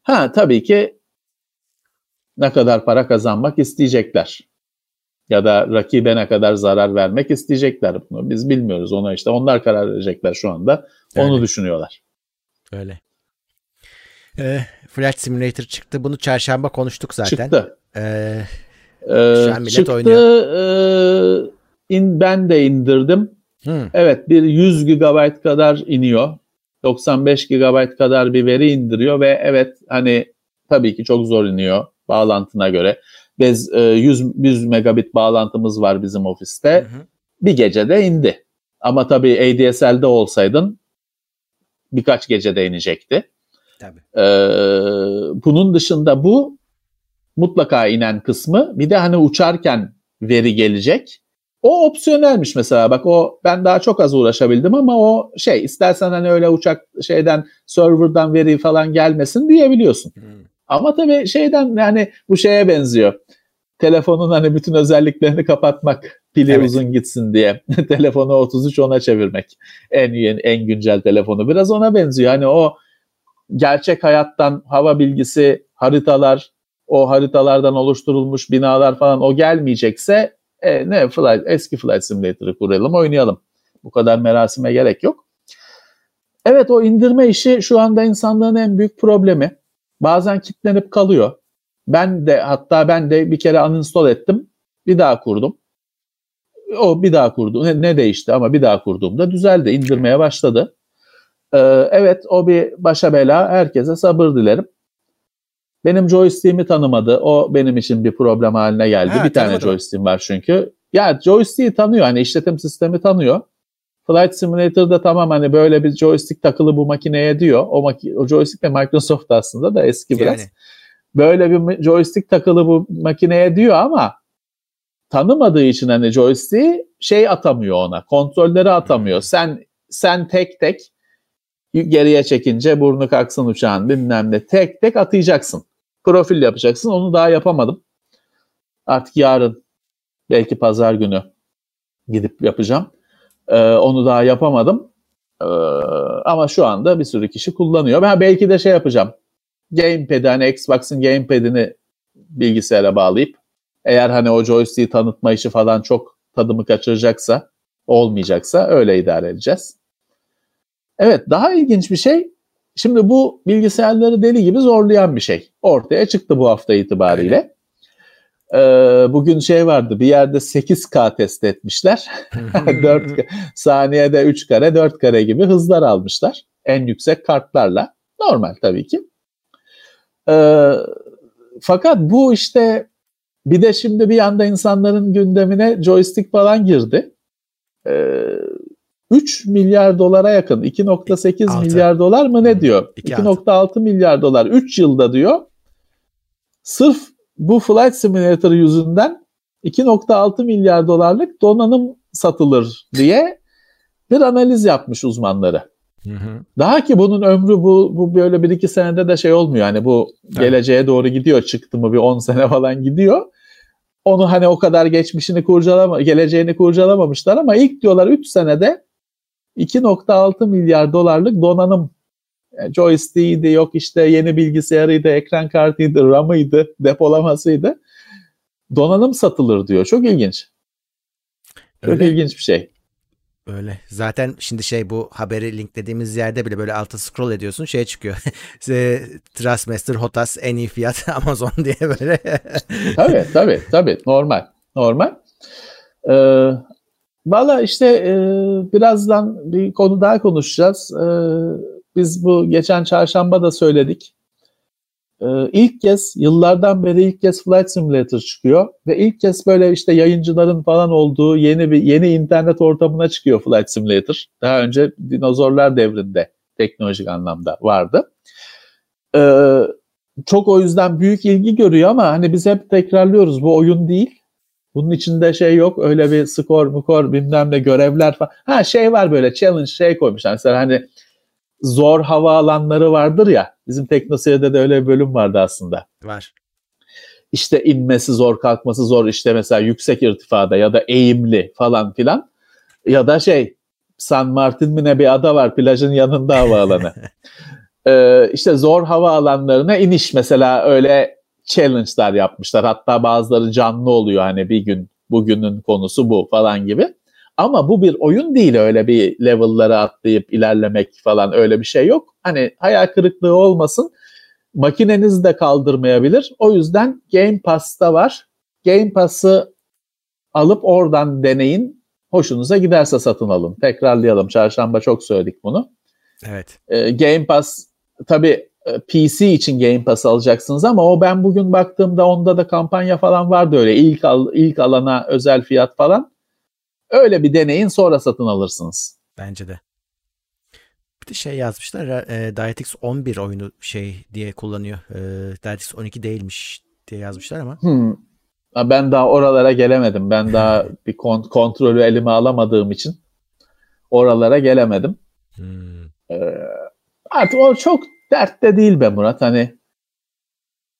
Ha tabii ki ne kadar para kazanmak isteyecekler. Ya da rakibe ne kadar zarar vermek isteyecekler bunu. Biz bilmiyoruz ona işte onlar karar verecekler şu anda. Onu Öyle. düşünüyorlar. Öyle. E, Flight Simulator çıktı. Bunu çarşamba konuştuk zaten. Çıktı. E, ee, şu an millet çıktı, oynuyor. E, in, ben de indirdim. Hmm. Evet bir 100 GB kadar iniyor. 95 GB kadar bir veri indiriyor ve evet hani tabii ki çok zor iniyor bağlantına göre. Biz 100, 100 megabit bağlantımız var bizim ofiste. Hı hı. Bir gecede indi. Ama tabii ADSL'de olsaydın birkaç gecede inecekti. Tabii. Ee, bunun dışında bu mutlaka inen kısmı. Bir de hani uçarken veri gelecek. O opsiyonelmiş mesela bak o ben daha çok az uğraşabildim ama o şey istersen hani öyle uçak şeyden serverdan veri falan gelmesin diyebiliyorsun. Hmm. Ama tabii şeyden yani bu şeye benziyor. Telefonun hani bütün özelliklerini kapatmak pili evet. uzun gitsin diye. Telefonu 33 ona çevirmek. En yeni en güncel telefonu biraz ona benziyor. Hani o gerçek hayattan hava bilgisi, haritalar, o haritalardan oluşturulmuş binalar falan o gelmeyecekse e, ne flight, eski Flight Simulator'ı kuralım oynayalım. Bu kadar merasime gerek yok. Evet o indirme işi şu anda insanların en büyük problemi. Bazen kilitlenip kalıyor. Ben de hatta ben de bir kere uninstall ettim. Bir daha kurdum. O bir daha kurdu. Ne, ne değişti ama bir daha kurduğumda düzeldi. indirmeye başladı. Ee, evet o bir başa bela. Herkese sabır dilerim. Benim joystick'imi tanımadı. O benim için bir problem haline geldi. Ha, bir tane joystick'im var çünkü. Ya joystick'i tanıyor. Hani işletim sistemi tanıyor. Flight Simulator'da tamam hani böyle bir joystick takılı bu makineye diyor. O, maki o joystick de Microsoft aslında da eski biraz. Yani. Böyle bir joystick takılı bu makineye diyor ama tanımadığı için hani joystick'i şey atamıyor ona. Kontrolleri atamıyor. Hmm. Sen sen tek tek geriye çekince burnu kalksın uçağın bilmem ne tek tek atayacaksın profil yapacaksın. Onu daha yapamadım. Artık yarın belki pazar günü gidip yapacağım. Ee, onu daha yapamadım. Ee, ama şu anda bir sürü kişi kullanıyor. Ben belki de şey yapacağım. Gamepad hani Xbox'ın gamepad'ini bilgisayara bağlayıp eğer hani o joystick'i tanıtma işi falan çok tadımı kaçıracaksa olmayacaksa öyle idare edeceğiz. Evet daha ilginç bir şey şimdi bu bilgisayarları deli gibi zorlayan bir şey. Ortaya çıktı bu hafta itibariyle. Ee, bugün şey vardı bir yerde 8K test etmişler. 4 saniyede 3 kare 4 kare gibi hızlar almışlar. En yüksek kartlarla. Normal tabii ki. Ee, fakat bu işte bir de şimdi bir anda insanların gündemine joystick falan girdi. Ee, 3 milyar dolara yakın 2.8 milyar dolar mı ne diyor? 2.6 milyar dolar 3 yılda diyor. Sırf bu Flight Simulator yüzünden 2.6 milyar dolarlık donanım satılır diye bir analiz yapmış uzmanları. Hı hı. Daha ki bunun ömrü bu, bu böyle bir iki senede de şey olmuyor. Hani bu evet. geleceğe doğru gidiyor çıktı mı bir 10 sene falan gidiyor. Onu hani o kadar geçmişini kurcalama, geleceğini kurcalamamışlar ama ilk diyorlar 3 senede 2.6 milyar dolarlık donanım yani joystick'iydi, yok işte yeni bilgisayarıydı, ekran kartıydı, RAM'ıydı, depolamasıydı. Donanım satılır diyor. Çok ilginç. Çok Öyle. ilginç bir şey. Öyle. Zaten şimdi şey bu haberi linklediğimiz yerde bile böyle alta scroll ediyorsun şey çıkıyor. Trustmaster Hotas en iyi fiyat Amazon diye böyle. tabii tabii tabii normal. Normal. Ee, Valla işte e, birazdan bir konu daha konuşacağız. E, biz bu geçen çarşamba da söyledik. Ee, ilk kez yıllardan beri ilk kez Flight Simulator çıkıyor ve ilk kez böyle işte yayıncıların falan olduğu yeni bir yeni internet ortamına çıkıyor Flight Simulator. Daha önce dinozorlar devrinde teknolojik anlamda vardı. Ee, çok o yüzden büyük ilgi görüyor ama hani biz hep tekrarlıyoruz bu oyun değil. Bunun içinde şey yok öyle bir skor mukor bilmem ne görevler falan. Ha şey var böyle challenge şey koymuşlar. Mesela hani zor hava alanları vardır ya. Bizim teknoseyirde de öyle bir bölüm vardı aslında. Var. İşte inmesi zor, kalkması zor işte mesela yüksek irtifada ya da eğimli falan filan. Ya da şey San Martin mi ne bir ada var plajın yanında havaalanı. ee, işte zor hava alanlarına iniş mesela öyle challenge'lar yapmışlar. Hatta bazıları canlı oluyor hani bir gün bugünün konusu bu falan gibi. Ama bu bir oyun değil öyle bir level'ları atlayıp ilerlemek falan öyle bir şey yok. Hani hayal kırıklığı olmasın. Makineniz de kaldırmayabilir. O yüzden Game Pass'ta var. Game Pass'ı alıp oradan deneyin. Hoşunuza giderse satın alın. Tekrarlayalım. Çarşamba çok söyledik bunu. Evet. Ee, Game Pass tabii PC için Game Pass alacaksınız ama o ben bugün baktığımda onda da kampanya falan vardı öyle ilk al, ilk alana özel fiyat falan. Öyle bir deneyin sonra satın alırsınız. Bence de. Bir de şey yazmışlar e, DirectX 11 oyunu şey diye kullanıyor. E, DirectX 12 değilmiş diye yazmışlar ama. Hmm. Ben daha oralara gelemedim. Ben daha bir kont- kontrolü elime alamadığım için oralara gelemedim. Hmm. Ee, artık o çok dertte değil be Murat. Hani,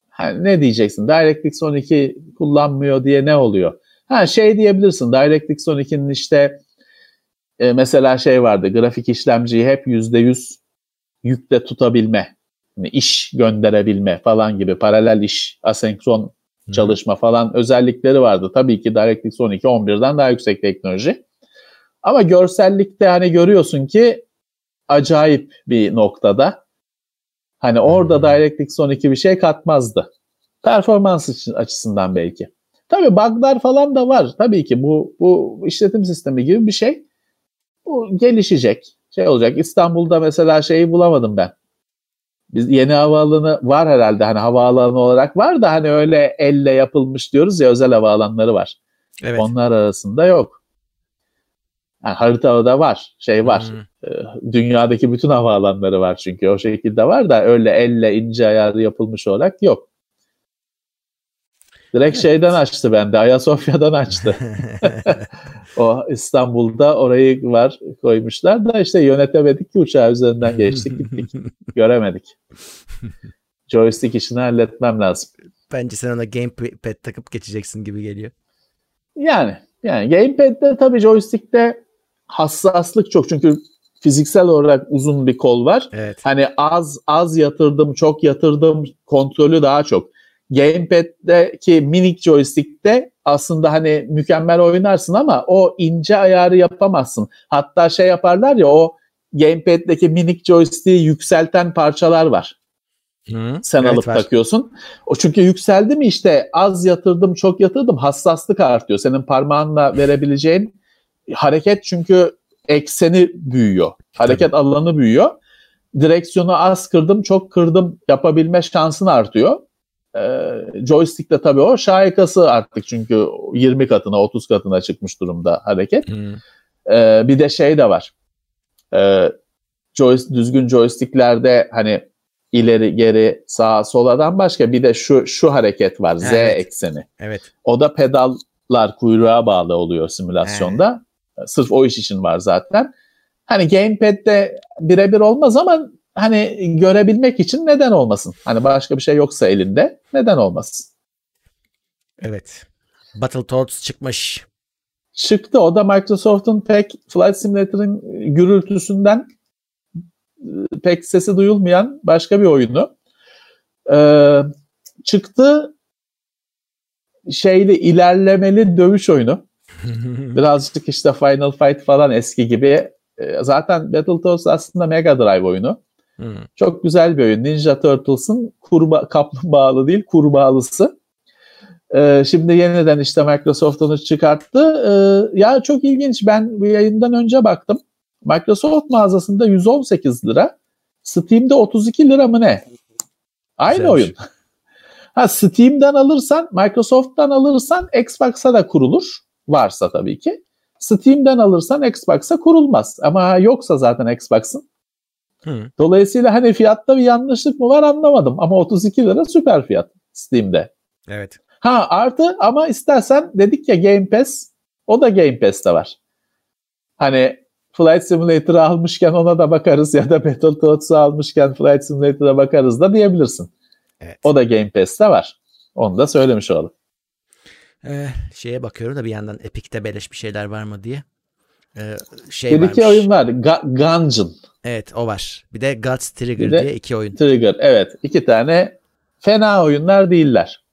hani ne diyeceksin? DirectX 12 kullanmıyor diye ne oluyor? Ha şey diyebilirsin DirectX 12'nin işte e, mesela şey vardı grafik işlemciyi hep %100 yükle tutabilme, yani iş gönderebilme falan gibi paralel iş, asenkron çalışma falan özellikleri vardı. Tabii ki DirectX 12 11'den daha yüksek teknoloji. Ama görsellikte hani görüyorsun ki acayip bir noktada. Hani orada DirectX 12 bir şey katmazdı. Performans açısından belki. Tabii bug'lar falan da var. Tabii ki bu bu işletim sistemi gibi bir şey. Bu gelişecek. Şey olacak. İstanbul'da mesela şeyi bulamadım ben. Biz yeni havaalanı var herhalde hani havaalanı olarak var da hani öyle elle yapılmış diyoruz ya özel havaalanları var. Evet. Onlar arasında yok. Yani haritada var, şey var. Hmm. Dünyadaki bütün havaalanları var çünkü o şekilde var da öyle elle ince ayarı yapılmış olarak yok. Direkt evet. şeyden açtı bende. Ayasofya'dan açtı. o İstanbul'da orayı var koymuşlar da işte yönetemedik ki uçağı üzerinden geçtik gittik. Göremedik. Joystick işini halletmem lazım. Bence sen ona gamepad takıp geçeceksin gibi geliyor. Yani yani gamepad'de tabii joystick'te hassaslık çok çünkü fiziksel olarak uzun bir kol var. Evet. Hani az az yatırdım, çok yatırdım kontrolü daha çok. Gamepad'deki minik joystick'te aslında hani mükemmel oynarsın ama o ince ayarı yapamazsın. Hatta şey yaparlar ya o Gamepad'deki minik joystick'i yükselten parçalar var. Hı, Sen evet, alıp var. takıyorsun. O çünkü yükseldi mi işte az yatırdım, çok yatırdım hassaslık artıyor. Senin parmağınla verebileceğin hareket çünkü ekseni büyüyor. Hareket Tabii. alanı büyüyor. Direksiyonu az kırdım, çok kırdım yapabilme şansın artıyor. Ee, joystick de tabii o şahikası artık çünkü 20 katına 30 katına çıkmış durumda hareket. Hmm. Ee, bir de şey de var. Ee, joystick, düzgün joysticklerde hani ileri geri sağa soladan başka bir de şu şu hareket var Z ekseni. Evet. O da pedallar kuyruğa bağlı oluyor simülasyonda. Sırf o iş için var zaten. Hani gamepad'de birebir olmaz ama hani görebilmek için neden olmasın? Hani başka bir şey yoksa elinde neden olmasın? Evet. Battletoads çıkmış. Çıktı. O da Microsoft'un pek Flight Simulator'ın gürültüsünden e, pek sesi duyulmayan başka bir oyunu. Ee, çıktı şeyli ilerlemeli dövüş oyunu. Birazcık işte Final Fight falan eski gibi. Ee, zaten Battletoads aslında Mega Drive oyunu. Hmm. Çok güzel bir oyun. Ninja Turtles'ın kurba kaplumbağalı değil kurbağalısı. Ee, şimdi yeniden işte Microsoft onu çıkarttı. Ee, ya çok ilginç. Ben bu yayından önce baktım. Microsoft mağazasında 118 lira. Steam'de 32 lira mı ne? Aynı Güzelmiş. oyun. ha Steam'den alırsan, Microsoft'tan alırsan Xbox'a da kurulur. Varsa tabii ki. Steam'den alırsan Xbox'a kurulmaz. Ama yoksa zaten Xbox'ın Hı. Dolayısıyla hani fiyatta bir yanlışlık mı var anlamadım. Ama 32 lira süper fiyat Steam'de. Evet. Ha artı ama istersen dedik ya Game Pass o da Game Pass'te var. Hani Flight Simulator'ı almışken ona da bakarız ya da Battletoads'u almışken Flight Simulator'a bakarız da diyebilirsin. Evet. O da Game Pass'te var. Onu da söylemiş olalım. Ee, şeye bakıyorum da bir yandan Epic'te beleş bir şeyler var mı diye. Ee, şey bir iki oyun var. Ga- Gungeon. Evet o var. Bir de Guts Trigger de diye iki oyun. Trigger evet. iki tane fena oyunlar değiller.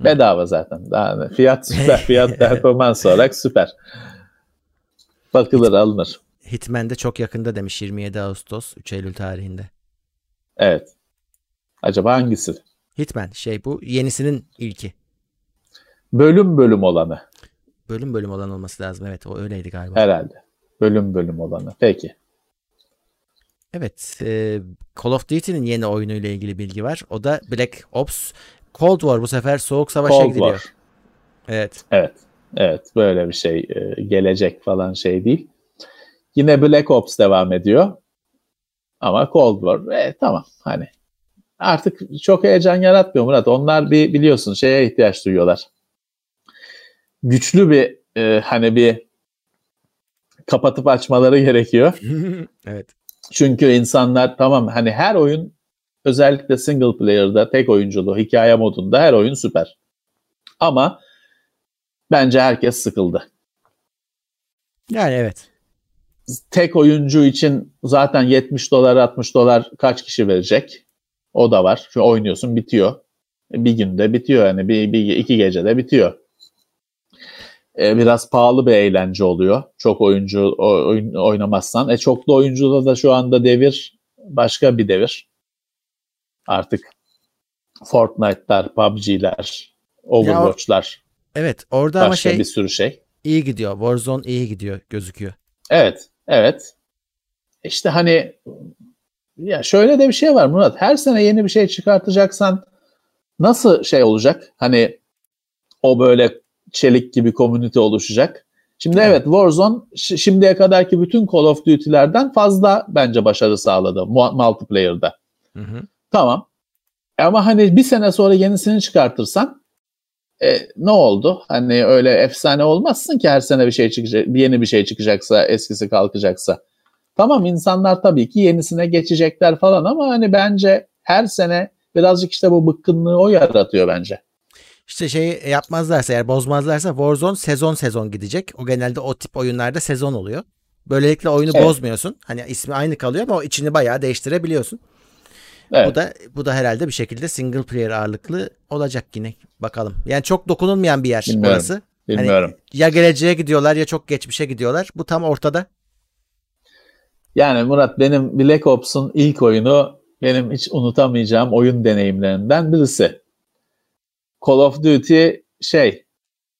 Bedava zaten. Daha fiyat süper. Fiyat performans olarak süper. Bakılır alınır. Hitman de çok yakında demiş 27 Ağustos 3 Eylül tarihinde. Evet. Acaba hangisi? Hitman şey bu yenisinin ilki. Bölüm bölüm olanı. Bölüm bölüm olan olması lazım. Evet o öyleydi galiba. Herhalde. Bölüm bölüm olanı. Peki. Evet. E, Call of Duty'nin yeni oyunuyla ilgili bilgi var. O da Black Ops Cold War bu sefer soğuk savaşa Cold gidiliyor. War. Evet. Evet. Evet. Böyle bir şey e, gelecek falan şey değil. Yine Black Ops devam ediyor. Ama Cold War e, tamam hani artık çok heyecan yaratmıyor Murat. Onlar bir biliyorsun şeye ihtiyaç duyuyorlar. Güçlü bir e, hani bir kapatıp açmaları gerekiyor. evet. Çünkü insanlar tamam hani her oyun özellikle single player'da tek oyunculu hikaye modunda her oyun süper. Ama bence herkes sıkıldı. Yani evet. Tek oyuncu için zaten 70 dolar 60 dolar kaç kişi verecek? O da var. Şu oynuyorsun bitiyor. Bir günde bitiyor yani bir, bir iki gecede bitiyor. Ee, biraz pahalı bir eğlence oluyor. Çok oyuncu oyun, oynamazsan. E çoklu oyuncuda da şu anda devir başka bir devir. Artık Fortnite'lar, PUBG'ler, Overwatch'lar. evet, orada ama şey bir sürü şey. İyi gidiyor. Warzone iyi gidiyor gözüküyor. Evet, evet. İşte hani ya şöyle de bir şey var Murat. Her sene yeni bir şey çıkartacaksan nasıl şey olacak? Hani o böyle çelik gibi komünite oluşacak. Şimdi evet, evet Warzone şimdiye kadarki bütün Call of Duty'lerden fazla bence başarı sağladı multiplayer'da. Hı hı. Tamam. Ama hani bir sene sonra yenisini çıkartırsan e, ne oldu? Hani öyle efsane olmazsın ki her sene bir şey çıkacak, yeni bir şey çıkacaksa, eskisi kalkacaksa. Tamam insanlar tabii ki yenisine geçecekler falan ama hani bence her sene birazcık işte bu bıkkınlığı o yaratıyor bence. İşte şey yapmazlarsa eğer bozmazlarsa Warzone sezon sezon gidecek. O genelde o tip oyunlarda sezon oluyor. Böylelikle oyunu evet. bozmuyorsun. Hani ismi aynı kalıyor ama o içini bayağı değiştirebiliyorsun. Evet. Bu da bu da herhalde bir şekilde single player ağırlıklı olacak yine. Bakalım. Yani çok dokunulmayan bir yer Bilmiyorum. orası. Bilmiyorum. Hani ya geleceğe gidiyorlar ya çok geçmişe gidiyorlar. Bu tam ortada. Yani Murat benim Black Ops'un ilk oyunu benim hiç unutamayacağım oyun deneyimlerinden birisi. Call of Duty şey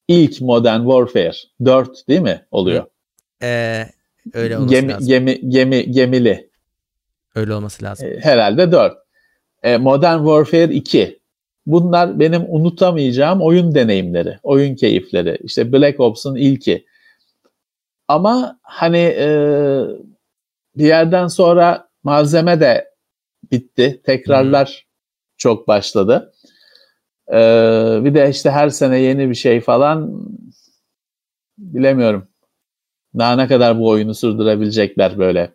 ilk Modern Warfare 4 değil mi oluyor? Ee, öyle olması gemi, lazım. Gemi, gemi, gemili. Öyle olması lazım. Ee, herhalde 4. Ee, Modern Warfare 2. Bunlar benim unutamayacağım oyun deneyimleri, oyun keyifleri. İşte Black Ops'un ilki. Ama hani e, bir yerden sonra malzeme de bitti. Tekrarlar hmm. çok başladı. Ee, bir de işte her sene yeni bir şey falan bilemiyorum. Daha ne kadar bu oyunu sürdürebilecekler böyle.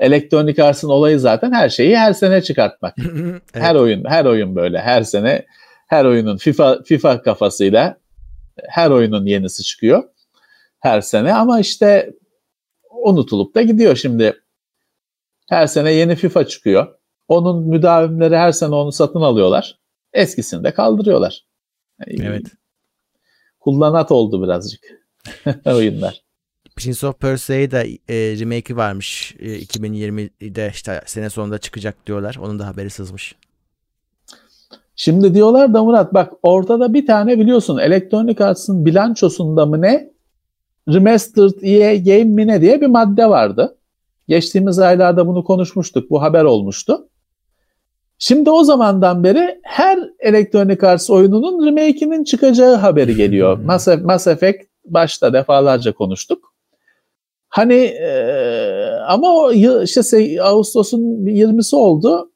Electronic Arts'ın olayı zaten her şeyi her sene çıkartmak. evet. Her oyun her oyun böyle. Her sene her oyunun FIFA FIFA kafasıyla her oyunun yenisi çıkıyor. Her sene ama işte unutulup da gidiyor şimdi. Her sene yeni FIFA çıkıyor. Onun müdavimleri her sene onu satın alıyorlar. Eskisini de kaldırıyorlar. Evet. Kullanat oldu birazcık oyunlar. Prince of Persia'yı da e, remake'i varmış. E, 2020'de işte sene sonunda çıkacak diyorlar. Onun da haberi sızmış. Şimdi diyorlar da Murat bak ortada bir tane biliyorsun Electronic Arts'ın bilançosunda mı ne Remastered EA Game mi ne diye bir madde vardı. Geçtiğimiz aylarda bunu konuşmuştuk. Bu haber olmuştu. Şimdi o zamandan beri her Electronic Arts oyununun remake'inin çıkacağı haberi geliyor. Hmm. Mass, Mass Effect başta defalarca konuştuk. Hani e, ama o işte Ağustos'un 20'si oldu.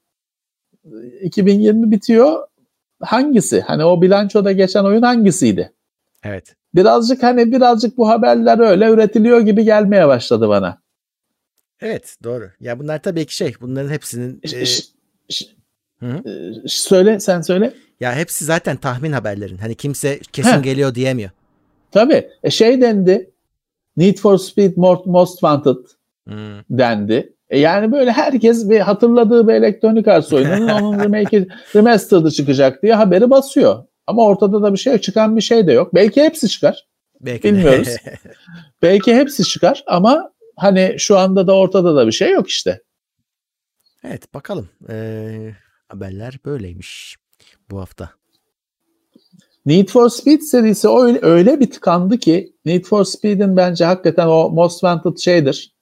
2020 bitiyor. Hangisi? Hani o bilançoda geçen oyun hangisiydi? Evet. Birazcık hani birazcık bu haberler öyle üretiliyor gibi gelmeye başladı bana. Evet doğru. Ya bunlar tabii ki şey bunların hepsinin e, Hı-hı. söyle sen söyle. Ya hepsi zaten tahmin haberlerin. Hani kimse kesin Heh. geliyor diyemiyor. Tabii. E şey dendi. Need for Speed Most Wanted hmm. dendi. E yani böyle herkes bir hatırladığı bir elektronik arts oyununun onun remake remastered'ı çıkacak diye haberi basıyor. Ama ortada da bir şey çıkan bir şey de yok. Belki hepsi çıkar. Belki Bilmiyoruz. Belki hepsi çıkar ama hani şu anda da ortada da bir şey yok işte. Evet bakalım. Ee, haberler böyleymiş bu hafta. Need for Speed serisi öyle, öyle bir tıkandı ki Need for Speed'in bence hakikaten o Most Wanted şeydir.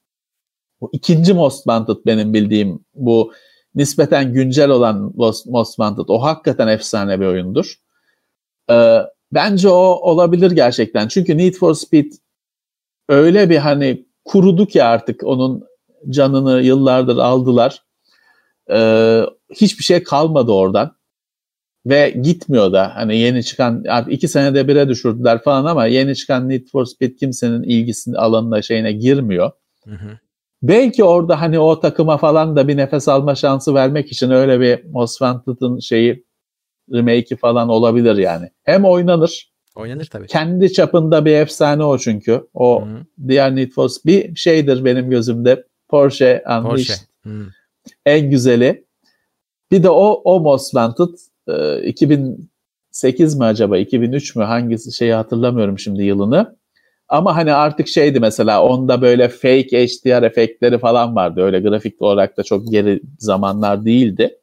Bu ikinci Most Wanted benim bildiğim bu nispeten güncel olan Most, Wanted. O hakikaten efsane bir oyundur. Ee, bence o olabilir gerçekten. Çünkü Need for Speed öyle bir hani kuruduk ya artık onun canını yıllardır aldılar. Ee, hiçbir şey kalmadı oradan. Ve gitmiyor da hani yeni çıkan artık iki senede bire düşürdüler falan ama yeni çıkan Need for Speed kimsenin ilgisini alanına şeyine girmiyor. Hı hı. Belki orada hani o takıma falan da bir nefes alma şansı vermek için öyle bir Most Wanted'ın şeyi remake'i falan olabilir yani. Hem oynanır. Oynanır tabii. Kendi çapında bir efsane o çünkü. O Hı-hı. diğer Need for Speed bir şeydir benim gözümde. Porsche Unleashed. Porsche. En güzeli. Bir de o, o Most Wanted e, 2008 mi acaba 2003 mü hangisi şeyi hatırlamıyorum şimdi yılını. Ama hani artık şeydi mesela onda böyle fake HDR efektleri falan vardı. Öyle grafik olarak da çok geri zamanlar değildi.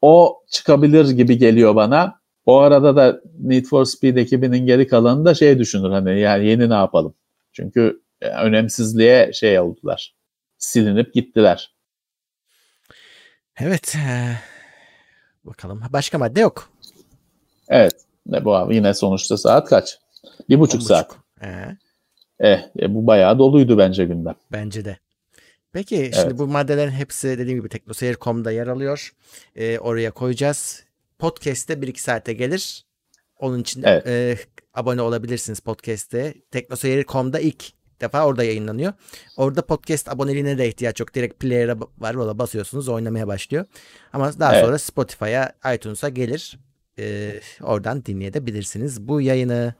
O çıkabilir gibi geliyor bana. O arada da Need for Speed ekibinin geri kalanı da şey düşünür hani yani yeni ne yapalım. Çünkü e, önemsizliğe şey oldular. Silinip gittiler. Evet. E, bakalım. Başka madde yok. Evet. Ne bu abi? Yine sonuçta saat kaç? Bir buçuk saat. Ee? Eh, e, bu bayağı doluydu bence gündem. Bence de. Peki evet. şimdi bu maddelerin hepsi dediğim gibi teknoseyir.com'da yer alıyor. Ee, oraya koyacağız. Podcast'te 1-2 saate gelir. Onun için evet. e, abone olabilirsiniz podcast'te. Teknoseyir.com'da ilk defa orada yayınlanıyor. Orada podcast aboneliğine de ihtiyaç yok. Direkt player'a var. Orada basıyorsunuz oynamaya başlıyor. Ama daha evet. sonra Spotify'a, iTunes'a gelir. Ee, oradan dinleyebilirsiniz bu yayını.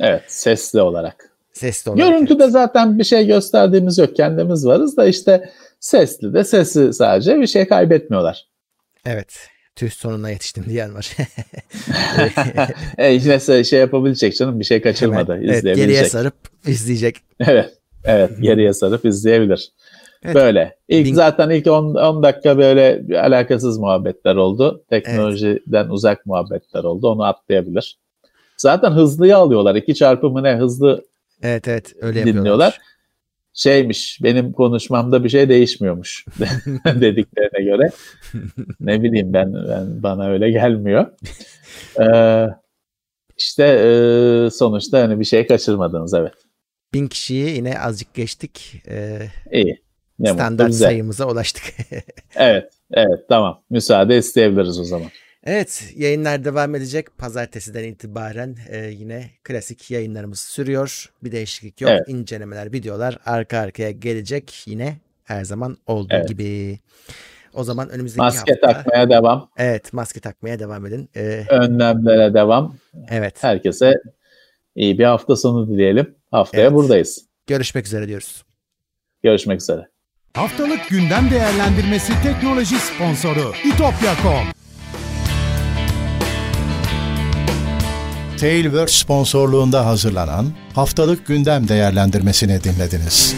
Evet sesli olarak. Sesli olarak. Görüntüde evet. zaten bir şey gösterdiğimiz yok. Kendimiz varız da işte sesli de sesi sadece bir şey kaybetmiyorlar. Evet. Tüh sonuna yetiştim diyen var. e, yine şey yapabilecek canım bir şey kaçırmadı. Hemen, evet, geriye sarıp izleyecek. Evet. Evet geriye sarıp izleyebilir. Evet. Böyle. İlk Bin... zaten ilk 10 dakika böyle alakasız muhabbetler oldu. Teknolojiden evet. uzak muhabbetler oldu. Onu atlayabilir. Zaten hızlıyı alıyorlar. İki çarpımı ne hızlı Evet evet öyle dinliyorlar. Şeymiş benim konuşmamda bir şey değişmiyormuş dediklerine göre. ne bileyim ben, ben bana öyle gelmiyor. Ee, işte e, sonuçta hani bir şey kaçırmadınız evet. Bin kişiyi yine azıcık geçtik. Ee, İyi. Ne standart sayımıza ulaştık. evet, evet tamam. Müsaade isteyebiliriz o zaman. Evet yayınlar devam edecek. Pazartesiden itibaren e, yine klasik yayınlarımız sürüyor. Bir değişiklik yok. Evet. İncelemeler, videolar arka arkaya gelecek yine her zaman olduğu evet. gibi. O zaman önümüzdeki maske hafta... Maske takmaya devam. Evet maske takmaya devam edin. Ee, Önlemlere devam. Evet. Herkese iyi bir hafta sonu dileyelim. Haftaya evet. buradayız. Görüşmek üzere diyoruz. Görüşmek üzere. Haftalık gündem değerlendirmesi teknoloji sponsoru itopya.com Tailwords sponsorluğunda hazırlanan haftalık gündem değerlendirmesini dinlediniz.